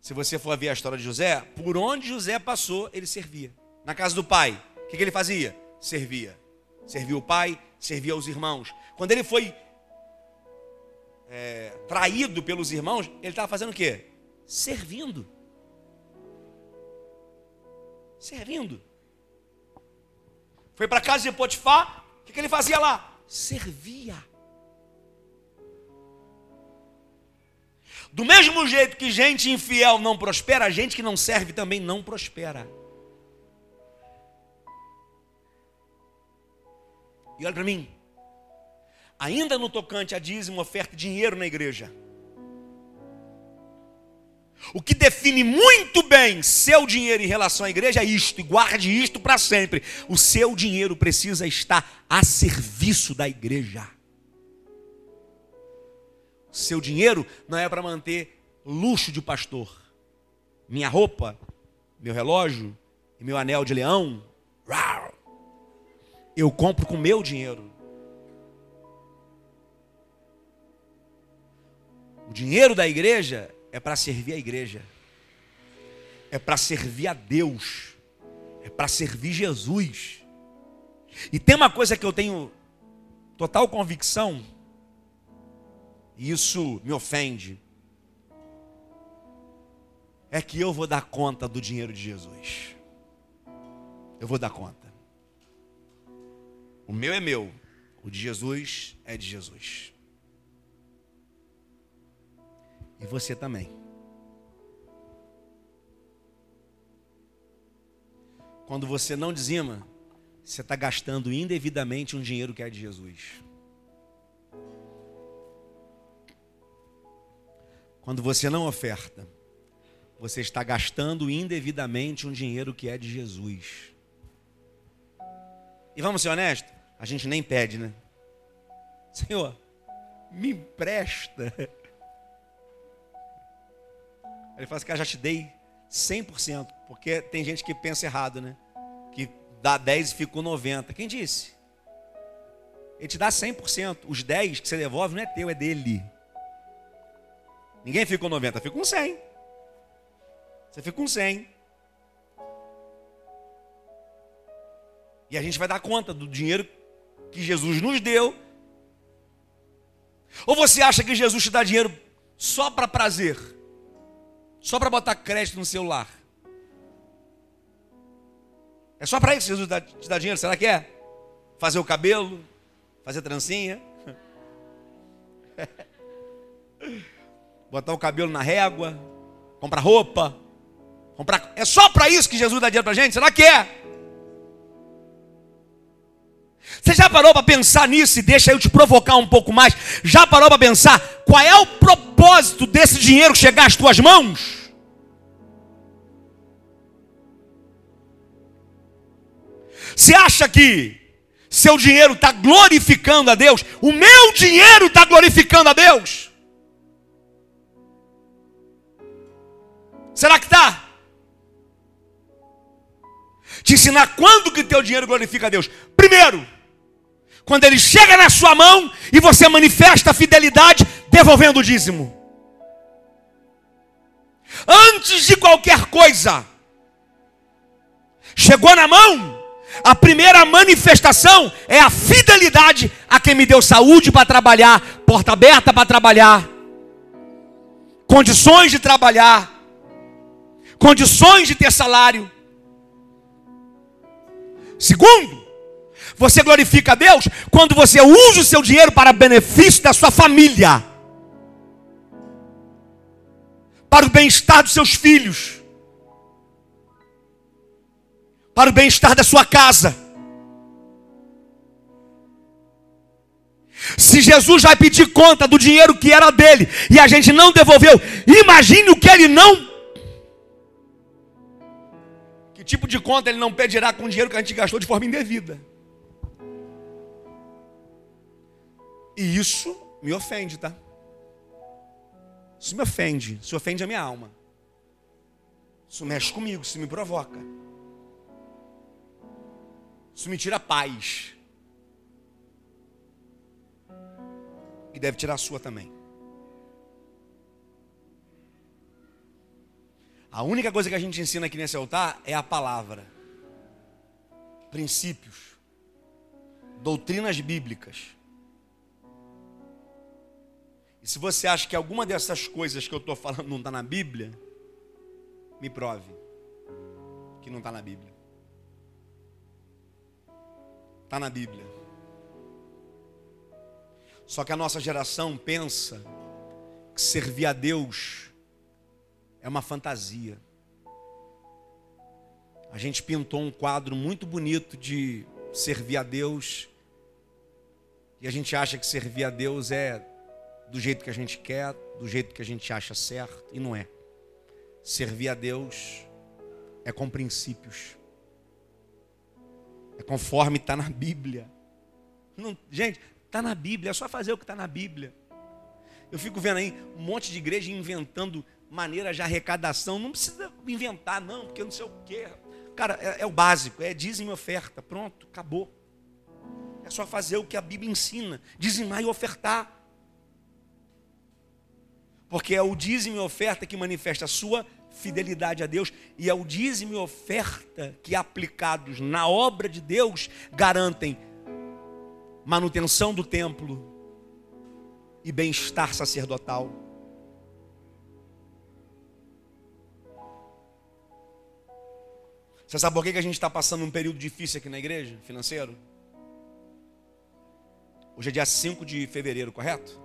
S1: Se você for ver a história de José, por onde José passou, ele servia. Na casa do pai, o que, que ele fazia? Servia. Servia o pai, servia os irmãos. Quando ele foi é, traído pelos irmãos, ele estava fazendo o quê? Servindo. Servindo. Foi para a casa de Potifar, o que, que ele fazia lá? Servia. Do mesmo jeito que gente infiel não prospera, gente que não serve também não prospera. E olha para mim, ainda no tocante a dízimo, oferta dinheiro na igreja. O que define muito bem seu dinheiro em relação à igreja é isto, e guarde isto para sempre. O seu dinheiro precisa estar a serviço da igreja. O seu dinheiro não é para manter luxo de pastor. Minha roupa, meu relógio e meu anel de leão, eu compro com meu dinheiro. O dinheiro da igreja é para servir a igreja. é para servir a Deus, é para servir Jesus. E tem uma coisa que eu tenho total convicção, e isso me ofende, é que eu vou dar conta do dinheiro de Jesus. Eu vou dar conta. O meu é meu, o de Jesus é de Jesus. E você também. Quando você não dizima, você está gastando indevidamente um dinheiro que é de Jesus. Quando você não oferta, você está gastando indevidamente um dinheiro que é de Jesus. E vamos ser honestos? A gente nem pede, né? Senhor, me empresta. Ele fala assim, cara, já te dei 100%, porque tem gente que pensa errado, né? Que dá 10 e fica com 90. Quem disse? Ele te dá 100%. Os 10 que você devolve não é teu, é dele. Ninguém fica com 90, fica com 100. Você fica com 100. E a gente vai dar conta do dinheiro que Jesus nos deu. Ou você acha que Jesus te dá dinheiro só para prazer? Só para botar crédito no celular? É só para isso que Jesus te dá dinheiro? Será que é? Fazer o cabelo? Fazer trancinha? Botar o cabelo na régua? Comprar roupa? Comprar... É só para isso que Jesus dá dinheiro para gente? Será que é? Você já parou para pensar nisso e deixa eu te provocar um pouco mais? Já parou para pensar qual é o propósito desse dinheiro chegar às tuas mãos? Você acha que seu dinheiro está glorificando a Deus? O meu dinheiro está glorificando a Deus? Será que está? te ensinar quando que teu dinheiro glorifica a Deus. Primeiro, quando ele chega na sua mão e você manifesta a fidelidade devolvendo o dízimo. Antes de qualquer coisa, chegou na mão, a primeira manifestação é a fidelidade a quem me deu saúde para trabalhar, porta aberta para trabalhar, condições de trabalhar, condições de ter salário. Segundo, você glorifica a Deus quando você usa o seu dinheiro para benefício da sua família, para o bem-estar dos seus filhos, para o bem-estar da sua casa. Se Jesus vai pedir conta do dinheiro que era dele e a gente não devolveu, imagine o que ele não que tipo de conta ele não pedirá com o dinheiro que a gente gastou de forma indevida? E isso me ofende, tá? Isso me ofende. Isso ofende a minha alma. Isso mexe comigo, isso me provoca. Isso me tira paz. E deve tirar a sua também. A única coisa que a gente ensina aqui nesse altar é a palavra. Princípios. Doutrinas bíblicas. E se você acha que alguma dessas coisas que eu estou falando não está na Bíblia, me prove que não está na Bíblia. Está na Bíblia. Só que a nossa geração pensa que servir a Deus é uma fantasia. A gente pintou um quadro muito bonito de servir a Deus. E a gente acha que servir a Deus é do jeito que a gente quer, do jeito que a gente acha certo, e não é. Servir a Deus é com princípios. É conforme está na Bíblia. Não, gente, está na Bíblia, é só fazer o que está na Bíblia. Eu fico vendo aí um monte de igreja inventando maneira de arrecadação. Não precisa inventar, não, porque não sei o quê. Cara, é, é o básico, é dízimo oferta. Pronto, acabou. É só fazer o que a Bíblia ensina: dizimar e ofertar. Porque é o dízimo e oferta que manifesta a sua fidelidade a Deus e é o dízimo e oferta que aplicados na obra de Deus garantem manutenção do templo e bem-estar sacerdotal. Você sabe por que a gente está passando um período difícil aqui na igreja, financeiro? Hoje é dia 5 de fevereiro, correto?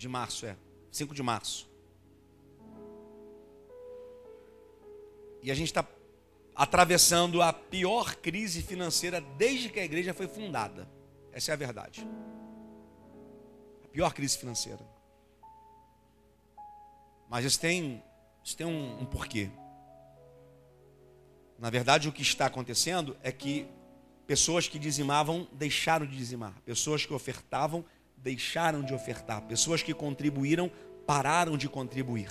S1: De março, é. 5 de março. E a gente está atravessando a pior crise financeira desde que a igreja foi fundada. Essa é a verdade. A pior crise financeira. Mas isso tem, isso tem um, um porquê. Na verdade, o que está acontecendo é que pessoas que dizimavam deixaram de dizimar, pessoas que ofertavam de ofertar, pessoas que contribuíram pararam de contribuir.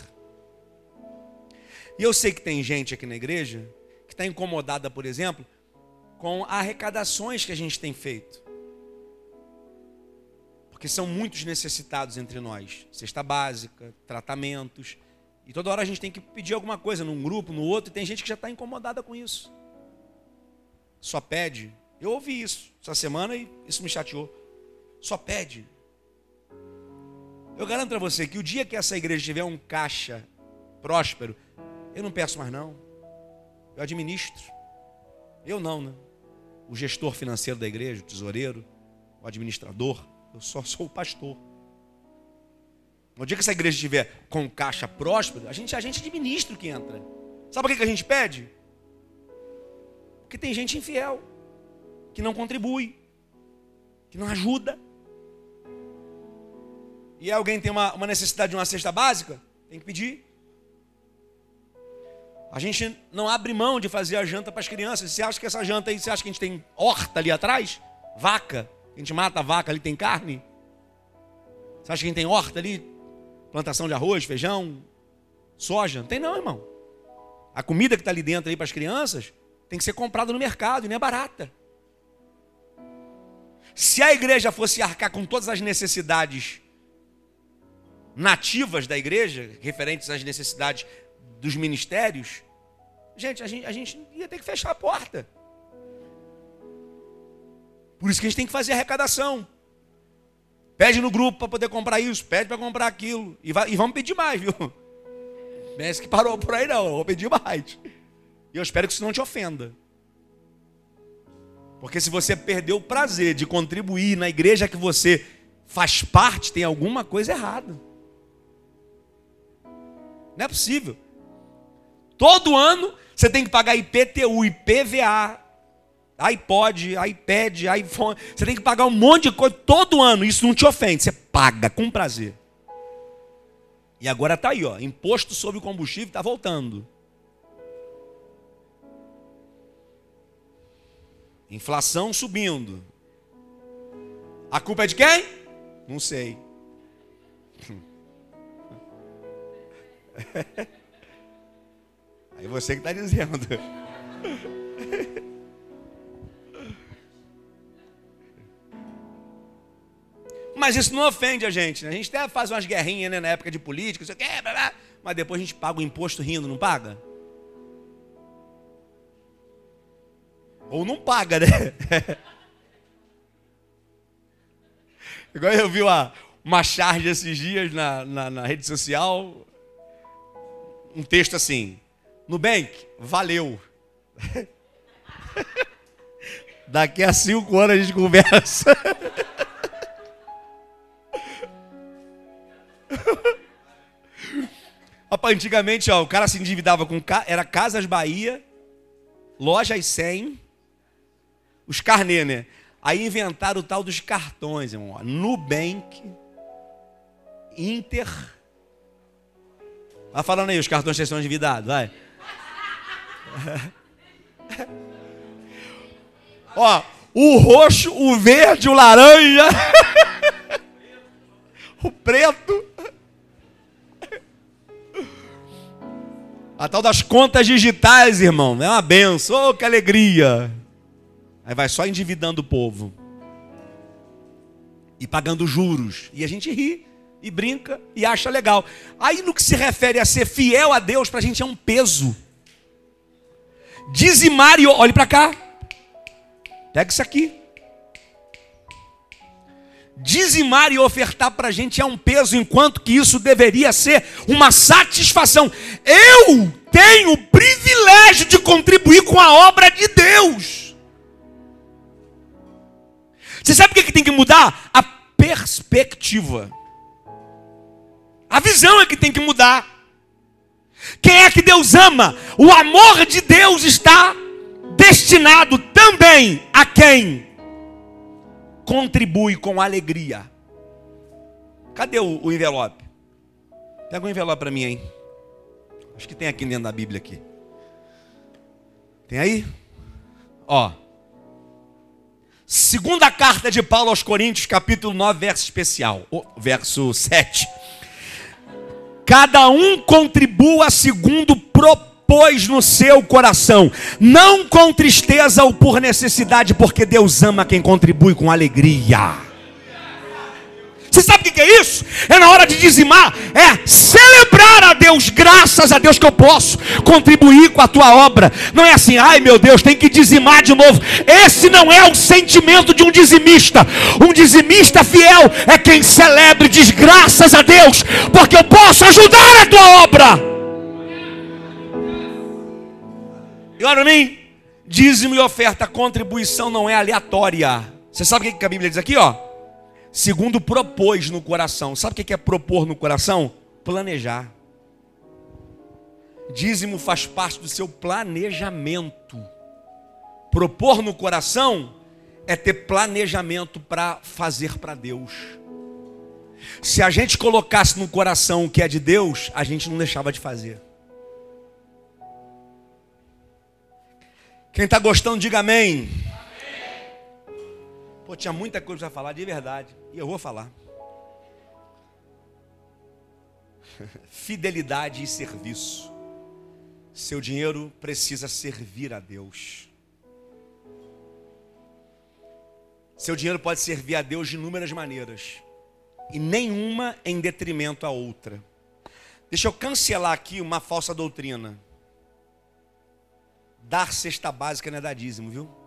S1: E eu sei que tem gente aqui na igreja que está incomodada, por exemplo, com arrecadações que a gente tem feito. Porque são muitos necessitados entre nós. Cesta básica, tratamentos. E toda hora a gente tem que pedir alguma coisa num grupo, no outro, e tem gente que já está incomodada com isso. Só pede. Eu ouvi isso essa semana e isso me chateou. Só pede. Eu garanto para você que o dia que essa igreja tiver um caixa próspero, eu não peço mais não. Eu administro. Eu não, né? O gestor financeiro da igreja, o tesoureiro, o administrador, eu só sou o pastor. No dia que essa igreja estiver com caixa próspero, a gente, a gente administra o que entra. Sabe por que a gente pede? Porque tem gente infiel, que não contribui, que não ajuda. E alguém tem uma, uma necessidade de uma cesta básica, tem que pedir. A gente não abre mão de fazer a janta para as crianças. Você acha que essa janta aí, você acha que a gente tem horta ali atrás? Vaca. A gente mata a vaca ali, tem carne? Você acha que a gente tem horta ali? Plantação de arroz, feijão, soja? Não tem não, irmão. A comida que está ali dentro aí para as crianças tem que ser comprada no mercado e não é barata. Se a igreja fosse arcar com todas as necessidades nativas da igreja, referentes às necessidades dos ministérios, gente, a gente, a gente ia ter que fechar a porta. Por isso que a gente tem que fazer arrecadação. Pede no grupo para poder comprar isso, pede para comprar aquilo. E, vai, e, vamos pedir mais, viu? Pense que parou por aí não, eu vou pedir mais. E eu espero que isso não te ofenda. Porque se você perdeu o prazer de contribuir na igreja que você faz parte, tem alguma coisa errada. Não é possível. Todo ano você tem que pagar IPTU, IPVA, iPod, iPad, iPhone. Você tem que pagar um monte de coisa todo ano. Isso não te ofende, você paga com prazer. E agora está aí, ó, imposto sobre o combustível está voltando. Inflação subindo. A culpa é de quem? Não sei. Aí você que está dizendo. Mas isso não ofende a gente. Né? A gente até faz umas guerrinhas né, na época de política, você quer, mas depois a gente paga o imposto rindo, não paga? Ou não paga, né? Igual eu vi uma, uma charge esses dias na, na, na rede social, um texto assim: Nubank, valeu. Daqui a cinco anos a gente conversa. Rapaz, antigamente, ó, o cara se endividava com era Casas Bahia, Lojas 100, os carnê, né? Aí inventaram o tal dos cartões, irmão. Nubank, Inter. Vai falando aí os cartões que estão endividados, vai. Ó, o roxo, o verde, o laranja, o preto. A tal das contas digitais, irmão, é uma benção. Oh, que alegria. Aí vai só endividando o povo. E pagando juros. E a gente ri. E brinca e acha legal. Aí no que se refere a ser fiel a Deus, para a gente é um peso. Dizimar e olhe para cá. Pega isso aqui. Dizimar e ofertar para a gente é um peso, enquanto que isso deveria ser uma satisfação. Eu tenho o privilégio de contribuir com a obra de Deus. Você sabe o que, é que tem que mudar? A perspectiva. A visão é que tem que mudar. Quem é que Deus ama? O amor de Deus está destinado também a quem contribui com alegria. Cadê o, o envelope? Pega o um envelope para mim aí. Acho que tem aqui dentro da Bíblia aqui. Tem aí? Ó. Segunda carta de Paulo aos Coríntios, capítulo 9, verso especial, verso 7. Cada um contribua segundo propôs no seu coração, não com tristeza ou por necessidade, porque Deus ama quem contribui com alegria. Você sabe o que é isso? É na hora de dizimar, é celebrar a Deus, graças a Deus que eu posso contribuir com a tua obra. Não é assim, ai meu Deus, tem que dizimar de novo. Esse não é o sentimento de um dizimista. Um dizimista fiel é quem celebra e diz graças a Deus, porque eu posso ajudar a tua obra. E olha mim, dízimo e oferta, contribuição não é aleatória. Você sabe o que a Bíblia diz aqui, ó? Segundo propôs no coração. Sabe o que é propor no coração? Planejar. Dízimo faz parte do seu planejamento. Propor no coração é ter planejamento para fazer para Deus. Se a gente colocasse no coração o que é de Deus, a gente não deixava de fazer. Quem está gostando, diga amém. Pô, tinha muita coisa para falar de verdade. E eu vou falar. Fidelidade e serviço. Seu dinheiro precisa servir a Deus. Seu dinheiro pode servir a Deus de inúmeras maneiras. E nenhuma em detrimento à outra. Deixa eu cancelar aqui uma falsa doutrina. Dar cesta básica não é dar dízimo, viu?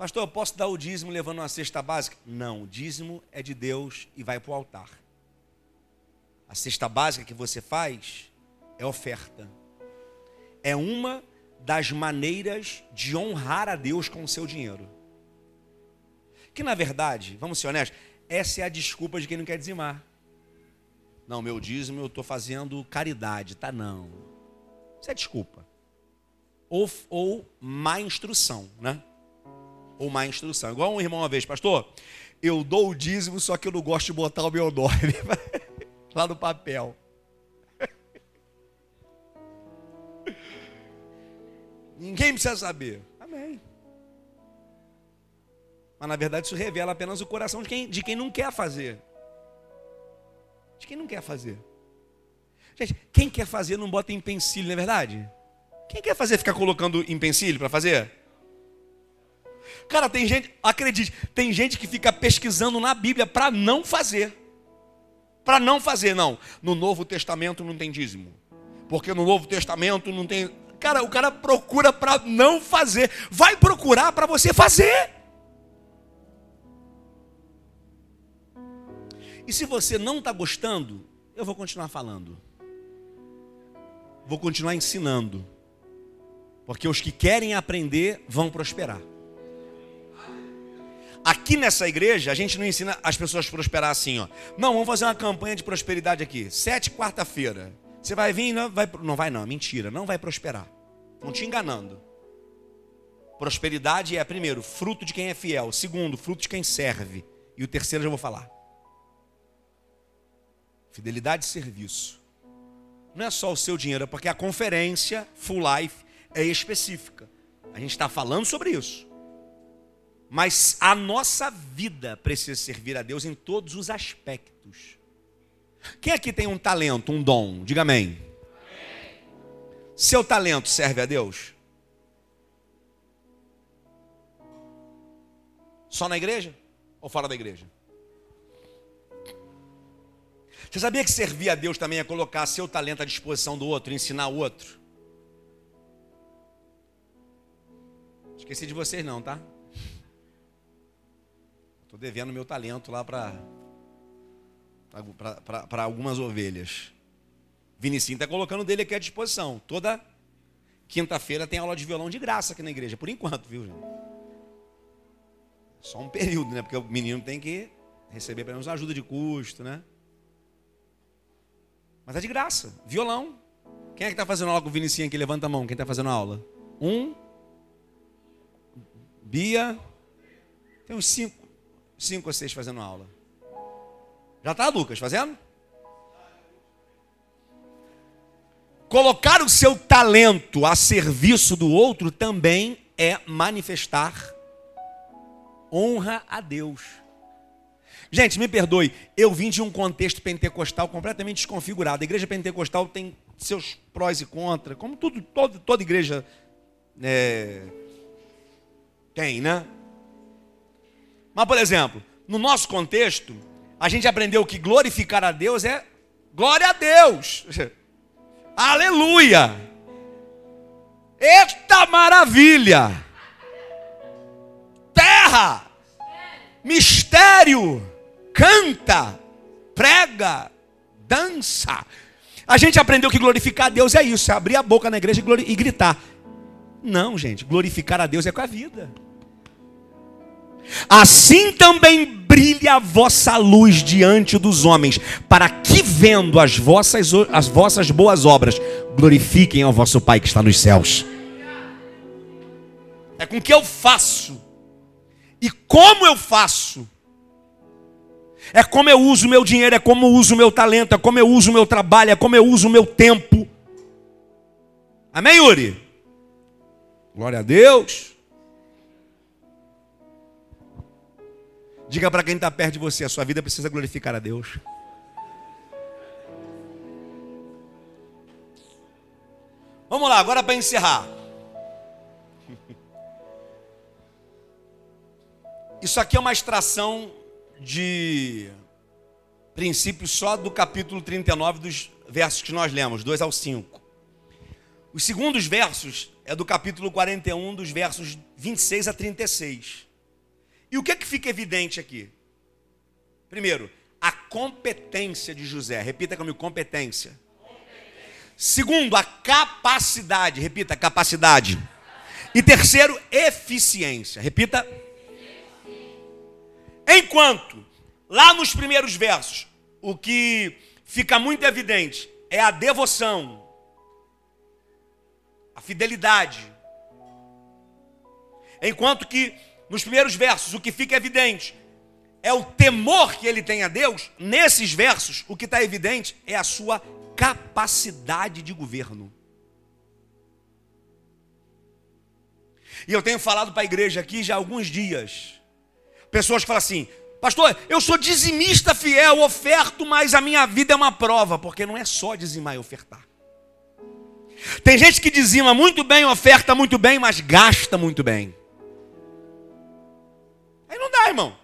S1: Pastor, eu posso dar o dízimo levando uma cesta básica? Não, o dízimo é de Deus e vai para o altar. A cesta básica que você faz é oferta. É uma das maneiras de honrar a Deus com o seu dinheiro. Que na verdade, vamos ser honestos, essa é a desculpa de quem não quer dizimar. Não, meu dízimo eu estou fazendo caridade, tá? Não. Isso é desculpa. Ou, ou má instrução, né? Ou má instrução. Igual um irmão uma vez, pastor, eu dou o dízimo, só que eu não gosto de botar o meu nome lá no papel. Ninguém precisa saber. Amém. Mas na verdade isso revela apenas o coração de quem, de quem não quer fazer. De quem não quer fazer. Gente, quem quer fazer não bota em pensilho, não é verdade? Quem quer fazer ficar colocando em pensilho para fazer? Cara, tem gente, acredite, tem gente que fica pesquisando na Bíblia para não fazer. Para não fazer, não. No Novo Testamento não tem dízimo. Porque no Novo Testamento não tem. Cara, o cara procura para não fazer. Vai procurar para você fazer. E se você não está gostando, eu vou continuar falando. Vou continuar ensinando. Porque os que querem aprender vão prosperar. Aqui nessa igreja, a gente não ensina as pessoas a prosperar assim, ó. Não, vamos fazer uma campanha de prosperidade aqui. Sete, quarta-feira. Você vai vir, não vai, não vai não, mentira, não vai prosperar. Não te enganando. Prosperidade é, primeiro, fruto de quem é fiel. Segundo, fruto de quem serve. E o terceiro eu já vou falar. Fidelidade e serviço. Não é só o seu dinheiro, é porque a conferência Full Life é específica. A gente está falando sobre isso. Mas a nossa vida precisa servir a Deus em todos os aspectos. Quem aqui tem um talento, um dom? Diga amém. amém. Seu talento serve a Deus? Só na igreja ou fora da igreja? Você sabia que servir a Deus também é colocar seu talento à disposição do outro, ensinar o outro? Esqueci de vocês não, tá? Estou devendo meu talento lá para para algumas ovelhas. Vinicinho está colocando dele aqui à disposição. Toda quinta-feira tem aula de violão de graça aqui na igreja, por enquanto, viu, gente? Só um período, né? Porque o menino tem que receber pelo menos ajuda de custo, né? Mas é de graça. Violão. Quem é que está fazendo aula com o Vinicinho aqui? Levanta a mão. Quem está fazendo aula? Um. Bia. Tem uns cinco. Cinco ou seis fazendo aula. Já está, Lucas, fazendo? Colocar o seu talento a serviço do outro também é manifestar honra a Deus. Gente, me perdoe, eu vim de um contexto pentecostal completamente desconfigurado. A igreja pentecostal tem seus prós e contras, como tudo, todo, toda igreja é, tem, né? Mas, por exemplo, no nosso contexto, a gente aprendeu que glorificar a Deus é glória a Deus. Aleluia! Eita maravilha! Terra! Mistério! Canta! Prega! Dança! A gente aprendeu que glorificar a Deus é isso, é abrir a boca na igreja e gritar. Não, gente, glorificar a Deus é com a vida. Assim também brilhe a vossa luz diante dos homens, para que vendo as vossas, as vossas boas obras, glorifiquem ao vosso Pai que está nos céus. É com que eu faço e como eu faço. É como eu uso o meu dinheiro, é como eu uso o meu talento, é como eu uso o meu trabalho, é como eu uso o meu tempo. Amém, Yuri? Glória a Deus. Diga para quem está perto de você: a sua vida precisa glorificar a Deus. Vamos lá, agora para encerrar. Isso aqui é uma extração de princípios só do capítulo 39 dos versos que nós lemos, 2 ao 5. Os segundos versos é do capítulo 41, dos versos 26 a 36. E o que é que fica evidente aqui? Primeiro, a competência de José. Repita comigo, competência. Segundo, a capacidade. Repita, capacidade. E terceiro, eficiência. Repita. Enquanto, lá nos primeiros versos, o que fica muito evidente é a devoção, a fidelidade. Enquanto que nos primeiros versos, o que fica evidente é o temor que ele tem a Deus. Nesses versos, o que está evidente é a sua capacidade de governo. E eu tenho falado para a igreja aqui já há alguns dias. Pessoas que falam assim: Pastor, eu sou dizimista fiel, oferto, mas a minha vida é uma prova, porque não é só dizimar e ofertar. Tem gente que dizima muito bem, oferta muito bem, mas gasta muito bem. Aí não dá, irmão.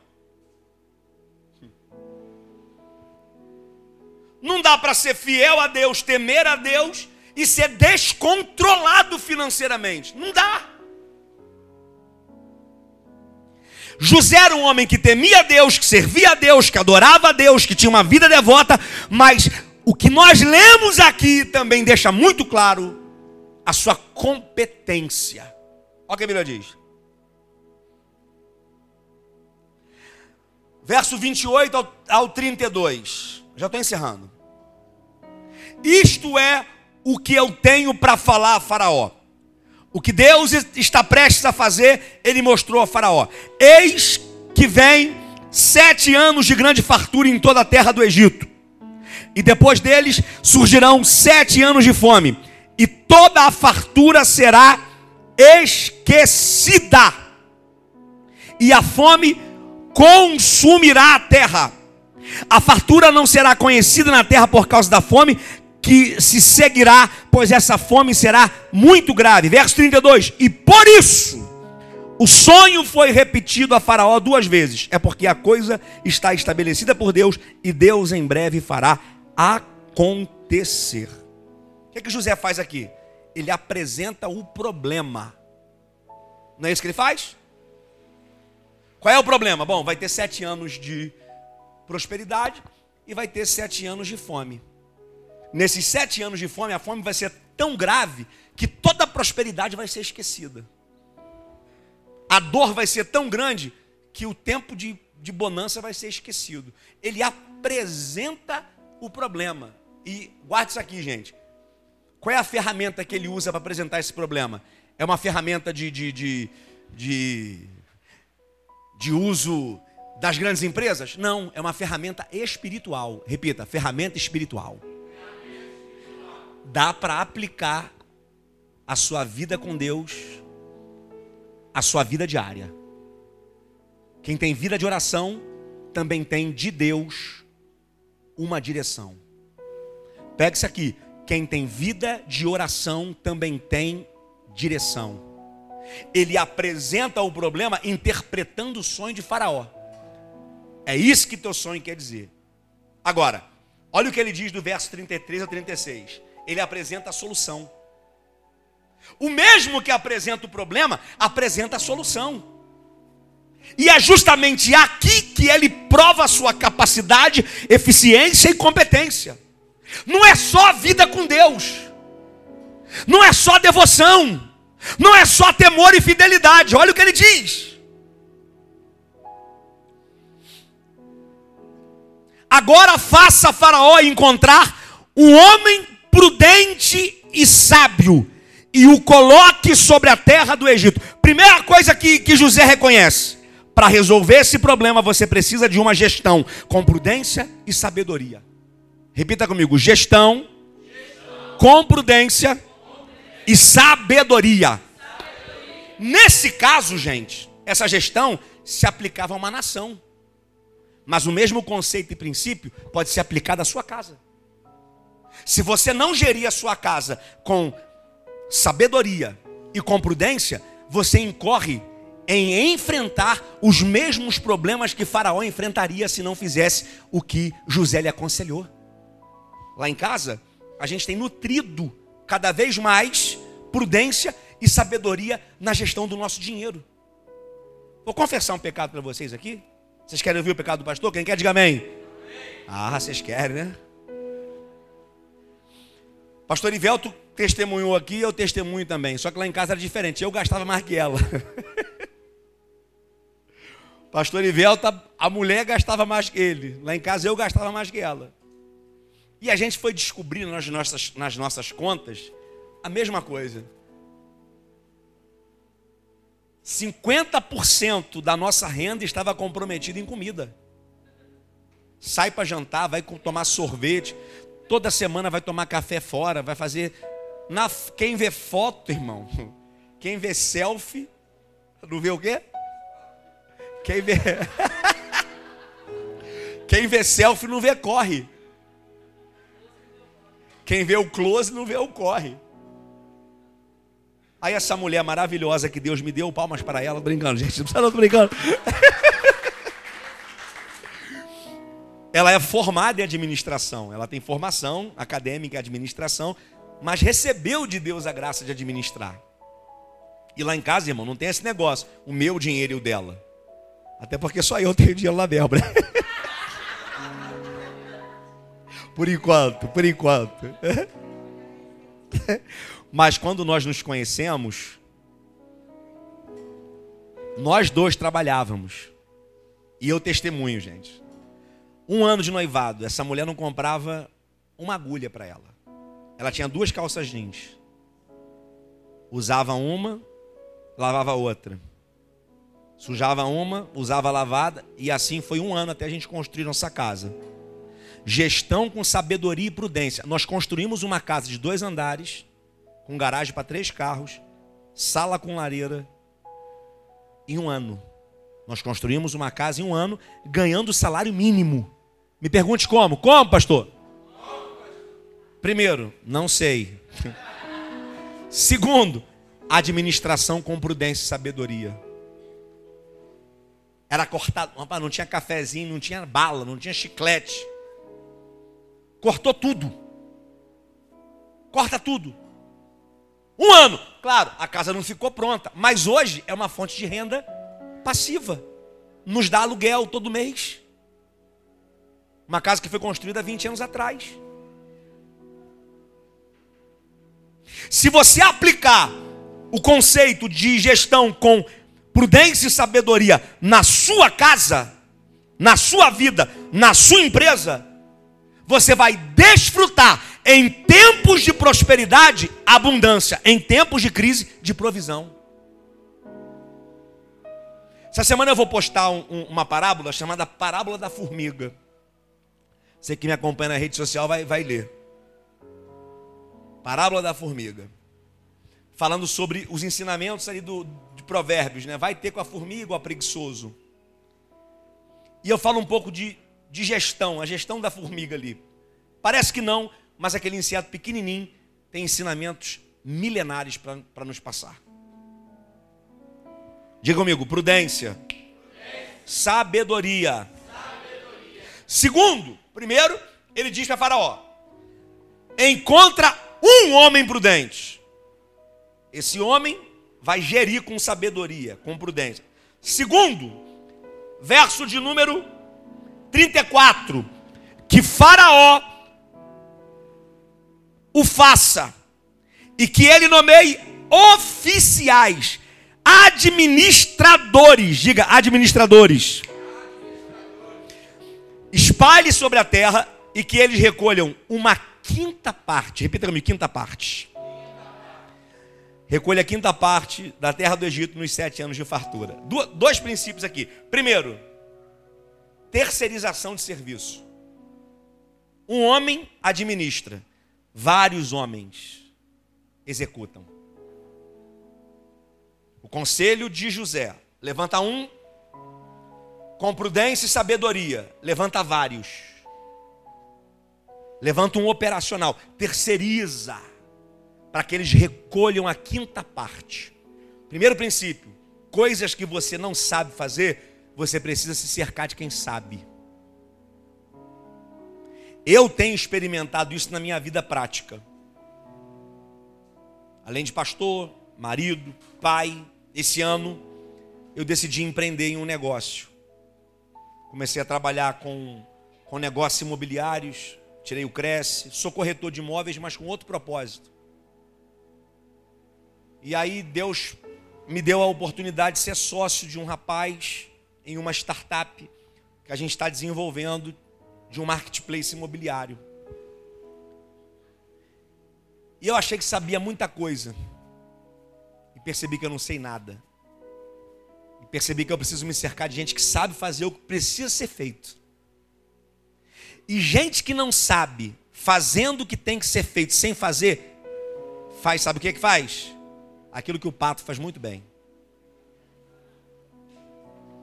S1: Não dá para ser fiel a Deus, temer a Deus e ser descontrolado financeiramente. Não dá. José era um homem que temia a Deus, que servia a Deus, que adorava a Deus, que tinha uma vida devota, mas o que nós lemos aqui também deixa muito claro a sua competência. Olha o que a Bíblia diz. Verso 28 ao, ao 32. Já estou encerrando. Isto é o que eu tenho para falar a Faraó. O que Deus está prestes a fazer, ele mostrou a Faraó. Eis que vem sete anos de grande fartura em toda a terra do Egito. E depois deles surgirão sete anos de fome. E toda a fartura será esquecida. E a fome consumirá a terra. A fartura não será conhecida na terra por causa da fome que se seguirá, pois essa fome será muito grave. Verso 32: E por isso o sonho foi repetido a Faraó duas vezes. É porque a coisa está estabelecida por Deus e Deus em breve fará acontecer. O que, é que José faz aqui? Ele apresenta o problema. Não é isso que ele faz? Qual é o problema? Bom, vai ter sete anos de prosperidade e vai ter sete anos de fome. Nesses sete anos de fome, a fome vai ser tão grave que toda a prosperidade vai ser esquecida. A dor vai ser tão grande que o tempo de, de bonança vai ser esquecido. Ele apresenta o problema. E guarde isso aqui, gente. Qual é a ferramenta que ele usa para apresentar esse problema? É uma ferramenta de, de, de, de, de uso das grandes empresas? Não, é uma ferramenta espiritual. Repita, ferramenta espiritual. Dá para aplicar a sua vida com Deus, a sua vida diária. Quem tem vida de oração também tem de Deus uma direção. Pega isso aqui. Quem tem vida de oração também tem direção. Ele apresenta o problema interpretando o sonho de Faraó. É isso que teu sonho quer dizer. Agora, olha o que ele diz do verso 33 a 36. Ele apresenta a solução. O mesmo que apresenta o problema, apresenta a solução. E é justamente aqui que ele prova a sua capacidade, eficiência e competência. Não é só vida com Deus, não é só devoção, não é só temor e fidelidade. Olha o que ele diz. Agora faça Faraó encontrar um homem prudente e sábio e o coloque sobre a terra do Egito. Primeira coisa que, que José reconhece: para resolver esse problema você precisa de uma gestão com prudência e sabedoria. Repita comigo: gestão, gestão. com prudência e sabedoria. Nesse caso, gente, essa gestão se aplicava a uma nação. Mas o mesmo conceito e princípio pode ser aplicado à sua casa. Se você não gerir a sua casa com sabedoria e com prudência, você incorre em enfrentar os mesmos problemas que Faraó enfrentaria se não fizesse o que José lhe aconselhou. Lá em casa, a gente tem nutrido cada vez mais prudência e sabedoria na gestão do nosso dinheiro. Vou confessar um pecado para vocês aqui. Vocês querem ouvir o pecado do pastor? Quem quer, diga amém. Ah, vocês querem, né? Pastor Ivelto testemunhou aqui, eu testemunho também. Só que lá em casa era diferente. Eu gastava mais que ela. Pastor Ivelto, a mulher gastava mais que ele. Lá em casa eu gastava mais que ela. E a gente foi descobrindo nas nossas, nas nossas contas a mesma coisa. 50% da nossa renda estava comprometida em comida. Sai para jantar, vai tomar sorvete, toda semana vai tomar café fora, vai fazer na, quem vê foto, irmão, quem vê selfie, não vê o quê? Quem vê Quem vê selfie não vê corre. Quem vê o close não vê o corre. Aí essa mulher maravilhosa que Deus me deu, palmas para ela, brincando, gente, não precisa não, brincando. ela é formada em administração, ela tem formação acadêmica em administração, mas recebeu de Deus a graça de administrar. E lá em casa, irmão, não tem esse negócio, o meu dinheiro e o dela. Até porque só eu tenho dinheiro na verba. por enquanto, por enquanto. Mas quando nós nos conhecemos, nós dois trabalhávamos. E eu testemunho, gente. Um ano de noivado, essa mulher não comprava uma agulha para ela. Ela tinha duas calças jeans. Usava uma, lavava outra. Sujava uma, usava lavada, e assim foi um ano até a gente construir nossa casa. Gestão com sabedoria e prudência. Nós construímos uma casa de dois andares, com garagem para três carros, sala com lareira, em um ano. Nós construímos uma casa em um ano, ganhando salário mínimo. Me pergunte como? Como, pastor? Primeiro, não sei. Segundo, administração com prudência e sabedoria. Era cortado, não tinha cafezinho, não tinha bala, não tinha chiclete. cortou tudo. Corta tudo. Um ano. Claro, a casa não ficou pronta, mas hoje é uma fonte de renda passiva. Nos dá aluguel todo mês. Uma casa que foi construída há 20 anos atrás. Se você aplicar o conceito de gestão com prudência e sabedoria na sua casa, na sua vida, na sua empresa, você vai desfrutar em tempos de prosperidade, abundância, em tempos de crise, de provisão. Essa semana eu vou postar um, um, uma parábola chamada Parábola da Formiga. Você que me acompanha na rede social vai, vai ler. Parábola da Formiga. Falando sobre os ensinamentos ali do, de provérbios, né? Vai ter com a formiga ou a preguiçoso. E eu falo um pouco de, de gestão, a gestão da formiga ali. Parece que não, mas aquele inseto pequenininho tem ensinamentos milenares para nos passar. Diga comigo, prudência. prudência. Sabedoria. Sabedoria. Segundo, primeiro, ele diz para Faraó: encontra um homem prudente. Esse homem vai gerir com sabedoria, com prudência. Segundo, verso de número 34, que Faraó o faça e que ele nomeie oficiais administradores, diga administradores. Espalhe sobre a terra e que eles recolham uma quinta parte, repita comigo, quinta parte. Recolha a quinta parte da terra do Egito nos sete anos de fartura. dois princípios aqui. Primeiro, terceirização de serviço. Um homem administra, vários homens executam. O conselho de José levanta um, com prudência e sabedoria, levanta vários. Levanta um operacional, terceiriza, para que eles recolham a quinta parte. Primeiro princípio: coisas que você não sabe fazer, você precisa se cercar de quem sabe. Eu tenho experimentado isso na minha vida prática. Além de pastor, marido, pai, esse ano eu decidi empreender em um negócio. Comecei a trabalhar com, com negócios imobiliários, tirei o Cresce, sou corretor de imóveis, mas com outro propósito. E aí Deus me deu a oportunidade de ser sócio de um rapaz em uma startup que a gente está desenvolvendo de um marketplace imobiliário. E eu achei que sabia muita coisa percebi que eu não sei nada. E percebi que eu preciso me cercar de gente que sabe fazer o que precisa ser feito. E gente que não sabe, fazendo o que tem que ser feito sem fazer, faz, sabe o que é que faz? Aquilo que o pato faz muito bem.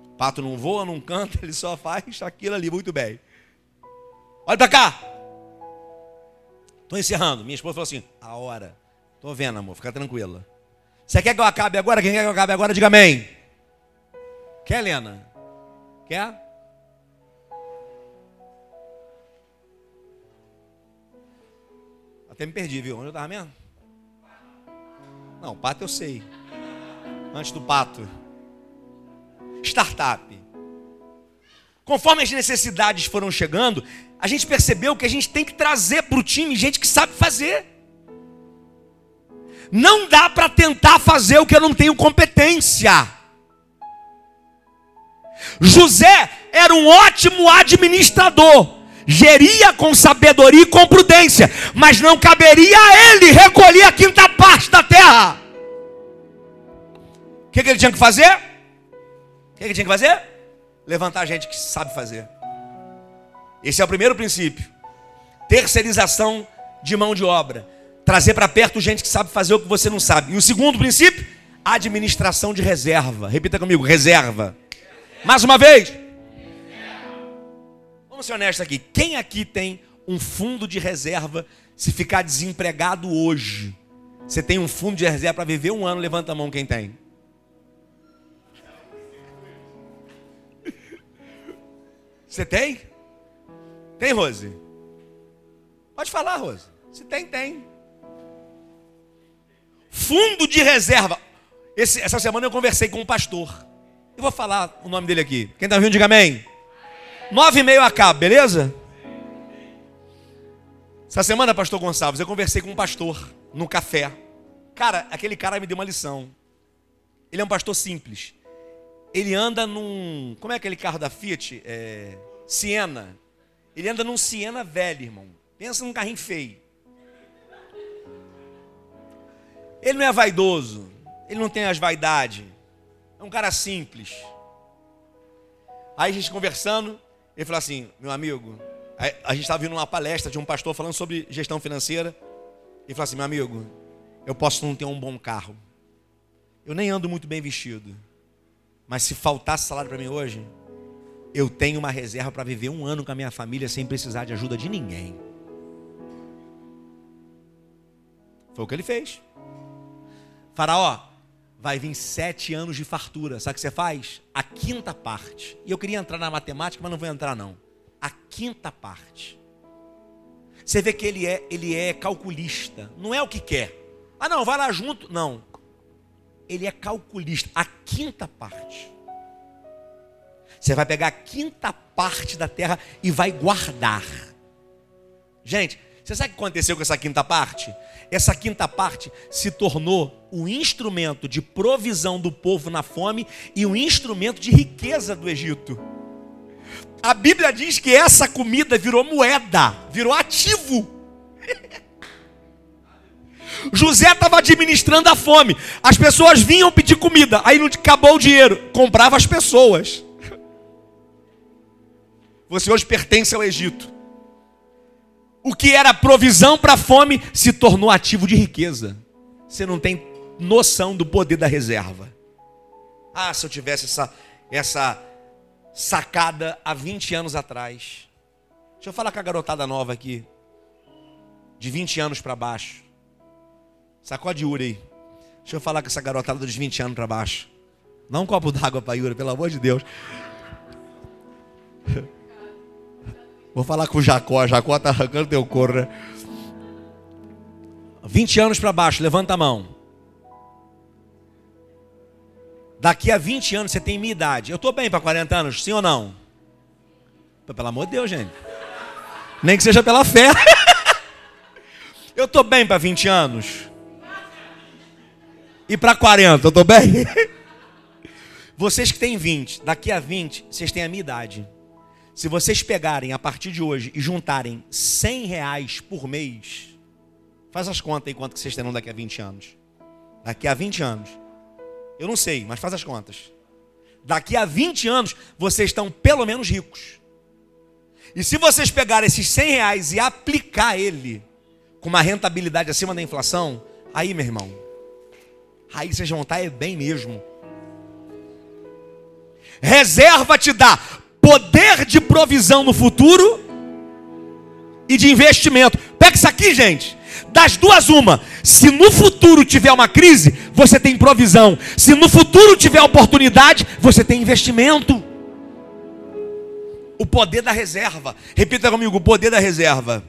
S1: O pato não voa, não canta, ele só faz aquilo ali muito bem. Olha para cá. Estou encerrando. Minha esposa falou assim: a hora. Estou vendo, amor, fica tranquila. Você quer que eu acabe agora? Quem quer que eu acabe agora? Diga amém. Quer, Helena? Quer? Até me perdi, viu? Onde eu estava mesmo? Não, pato eu sei. Antes do pato. Startup. Conforme as necessidades foram chegando, a gente percebeu que a gente tem que trazer para o time gente que sabe fazer. Não dá para tentar fazer o que eu não tenho competência. José era um ótimo administrador, geria com sabedoria e com prudência, mas não caberia a ele recolher a quinta parte da terra. O que, que ele tinha que fazer? O que, que ele tinha que fazer? Levantar gente que sabe fazer. Esse é o primeiro princípio. Terceirização de mão de obra. Trazer para perto gente que sabe fazer o que você não sabe. E o segundo princípio, administração de reserva. Repita comigo, reserva. Mais uma vez. Vamos ser honestos aqui. Quem aqui tem um fundo de reserva se ficar desempregado hoje? Você tem um fundo de reserva para viver um ano? Levanta a mão quem tem. Você tem? Tem, Rose? Pode falar, Rosa. Se tem, tem. Fundo de reserva. Esse, essa semana eu conversei com um pastor. Eu vou falar o nome dele aqui. Quem está ouvindo, diga amém. Nove e meio acaba, beleza? Essa semana, pastor Gonçalves, eu conversei com um pastor no café. Cara, aquele cara me deu uma lição. Ele é um pastor simples. Ele anda num. Como é aquele carro da Fiat? É, Siena. Ele anda num Siena velho, irmão. Pensa num carrinho feio. Ele não é vaidoso. Ele não tem as vaidades. É um cara simples. Aí a gente conversando, ele falou assim: meu amigo, a gente estava vindo uma palestra de um pastor falando sobre gestão financeira. Ele falou assim: meu amigo, eu posso não ter um bom carro. Eu nem ando muito bem vestido. Mas se faltasse salário para mim hoje, eu tenho uma reserva para viver um ano com a minha família sem precisar de ajuda de ninguém. Foi o que ele fez. Faraó, vai vir sete anos de fartura. Sabe o que você faz? A quinta parte. E eu queria entrar na matemática, mas não vou entrar não. A quinta parte. Você vê que ele é, ele é calculista. Não é o que quer. Ah, não, vai lá junto. Não. Ele é calculista. A quinta parte. Você vai pegar a quinta parte da terra e vai guardar. Gente, você sabe o que aconteceu com essa quinta parte? Essa quinta parte se tornou o instrumento de provisão do povo na fome e o instrumento de riqueza do Egito. A Bíblia diz que essa comida virou moeda, virou ativo. José estava administrando a fome. As pessoas vinham pedir comida. Aí não acabou o dinheiro. Comprava as pessoas. Você hoje pertence ao Egito. O que era provisão para a fome se tornou ativo de riqueza. Você não tem noção do poder da reserva. Ah, se eu tivesse essa, essa sacada há 20 anos atrás. Deixa eu falar com a garotada nova aqui. De 20 anos para baixo. Sacode Yuri aí. Deixa eu falar com essa garotada dos 20 anos para baixo. Dá um copo d'água para Yuri, pelo amor de Deus. Vou falar com o Jacó. Jacó está arrancando teu corpo, né? 20 anos para baixo, levanta a mão. Daqui a 20 anos você tem minha idade. Eu estou bem para 40 anos, sim ou não? Pelo amor de Deus, gente. Nem que seja pela fé. Eu estou bem para 20 anos. E para 40, eu estou bem? Vocês que têm 20, daqui a 20, vocês têm a minha idade. Se vocês pegarem a partir de hoje e juntarem 100 reais por mês, faz as contas aí quanto que vocês terão daqui a 20 anos. Daqui a 20 anos. Eu não sei, mas faz as contas. Daqui a 20 anos, vocês estão pelo menos ricos. E se vocês pegarem esses 100 reais e aplicar ele com uma rentabilidade acima da inflação, aí, meu irmão, aí vocês vão estar é bem mesmo. Reserva te dá poder de provisão no futuro e de investimento. Pega isso aqui, gente. Das duas, uma. Se no futuro tiver uma crise, você tem provisão. Se no futuro tiver oportunidade, você tem investimento. O poder da reserva. Repita comigo: o poder da reserva.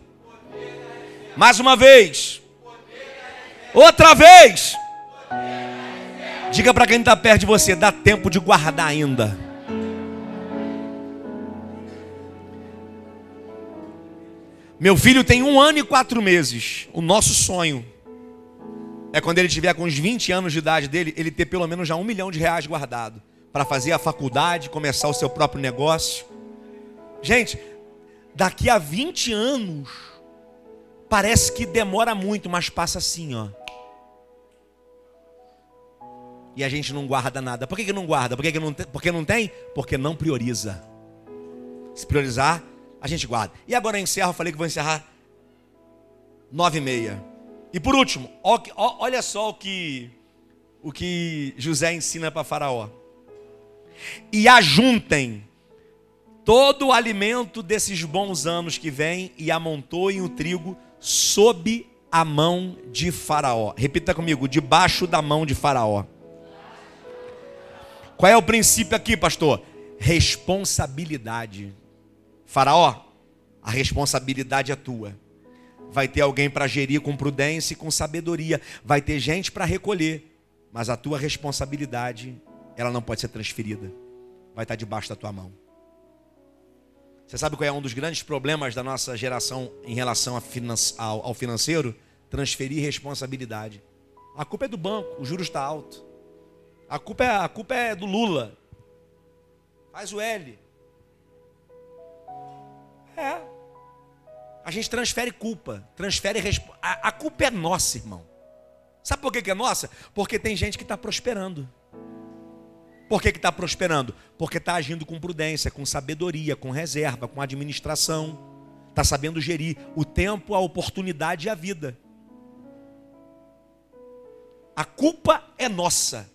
S1: Mais uma vez. Outra vez. Diga para quem está perto de você: dá tempo de guardar ainda. Meu filho tem um ano e quatro meses. O nosso sonho é quando ele tiver com uns 20 anos de idade dele, ele ter pelo menos já um milhão de reais guardado para fazer a faculdade, começar o seu próprio negócio. Gente, daqui a 20 anos, parece que demora muito, mas passa assim, ó. E a gente não guarda nada. Por que, que não guarda? Por que, que não tem? Porque não tem? Porque não prioriza. Se priorizar, a gente guarda. E agora eu encerro, eu falei que vou encerrar nove e meia. E por último, olha só o que, o que José ensina para Faraó. E ajuntem todo o alimento desses bons anos que vem e amontoem o trigo sob a mão de Faraó. Repita comigo, debaixo da mão de Faraó. Qual é o princípio aqui, pastor? Responsabilidade. Faraó, a responsabilidade é tua. vai ter alguém para gerir com prudência e com sabedoria, vai ter gente para recolher, mas a tua responsabilidade, ela não pode ser transferida, vai estar debaixo da tua mão. Você sabe qual é um dos grandes problemas da nossa geração em relação ao financeiro? Transferir responsabilidade. A culpa é do banco, o juros está alto. A culpa, é, a culpa é do Lula. Faz o L. É. A gente transfere culpa, transfere a, a culpa é nossa, irmão. Sabe por que, que é nossa? Porque tem gente que está prosperando. Por que está prosperando? Porque está agindo com prudência, com sabedoria, com reserva, com administração. Está sabendo gerir o tempo, a oportunidade e a vida. A culpa é nossa.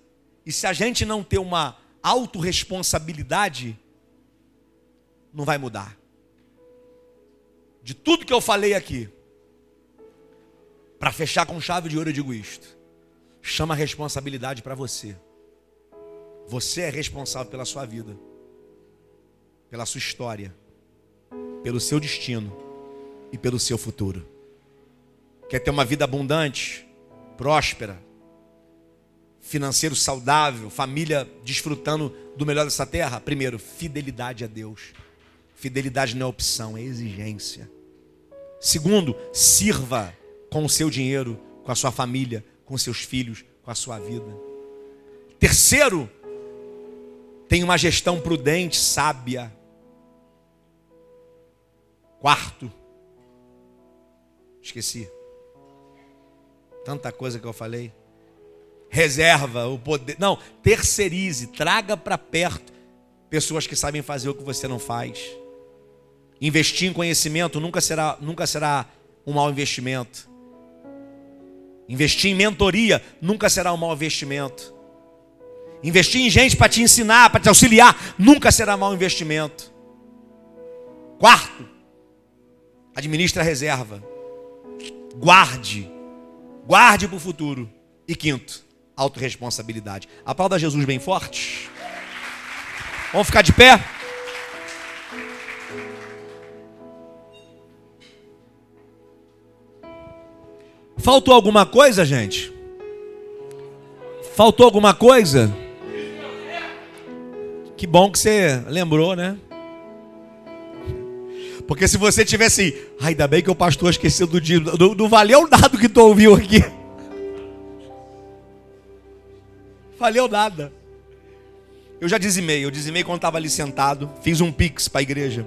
S1: E se a gente não ter uma autorresponsabilidade, não vai mudar. De tudo que eu falei aqui, para fechar com chave de ouro, eu digo isto: chama a responsabilidade para você. Você é responsável pela sua vida, pela sua história, pelo seu destino e pelo seu futuro. Quer ter uma vida abundante, próspera, financeiro saudável, família desfrutando do melhor dessa terra? Primeiro, fidelidade a Deus. Fidelidade não é opção, é exigência. Segundo, sirva com o seu dinheiro, com a sua família, com seus filhos, com a sua vida. Terceiro, tenha uma gestão prudente, sábia. Quarto, esqueci. Tanta coisa que eu falei reserva o poder. Não, terceirize, traga para perto pessoas que sabem fazer o que você não faz. Investir em conhecimento nunca será, nunca será um mau investimento. Investir em mentoria nunca será um mau investimento. Investir em gente para te ensinar, para te auxiliar, nunca será mau investimento. Quarto, administre a reserva. Guarde. Guarde para o futuro. E quinto, autorresponsabilidade. Aplauda Jesus bem forte. Vamos ficar de pé? Faltou alguma coisa, gente? Faltou alguma coisa? Que bom que você lembrou, né? Porque se você tivesse, ai, ainda bem que o pastor esqueceu do dia, não, valeu nada que tu ouviu aqui. Valeu nada. Eu já dizimei, eu dizimei quando estava ali sentado, fiz um pix para a igreja.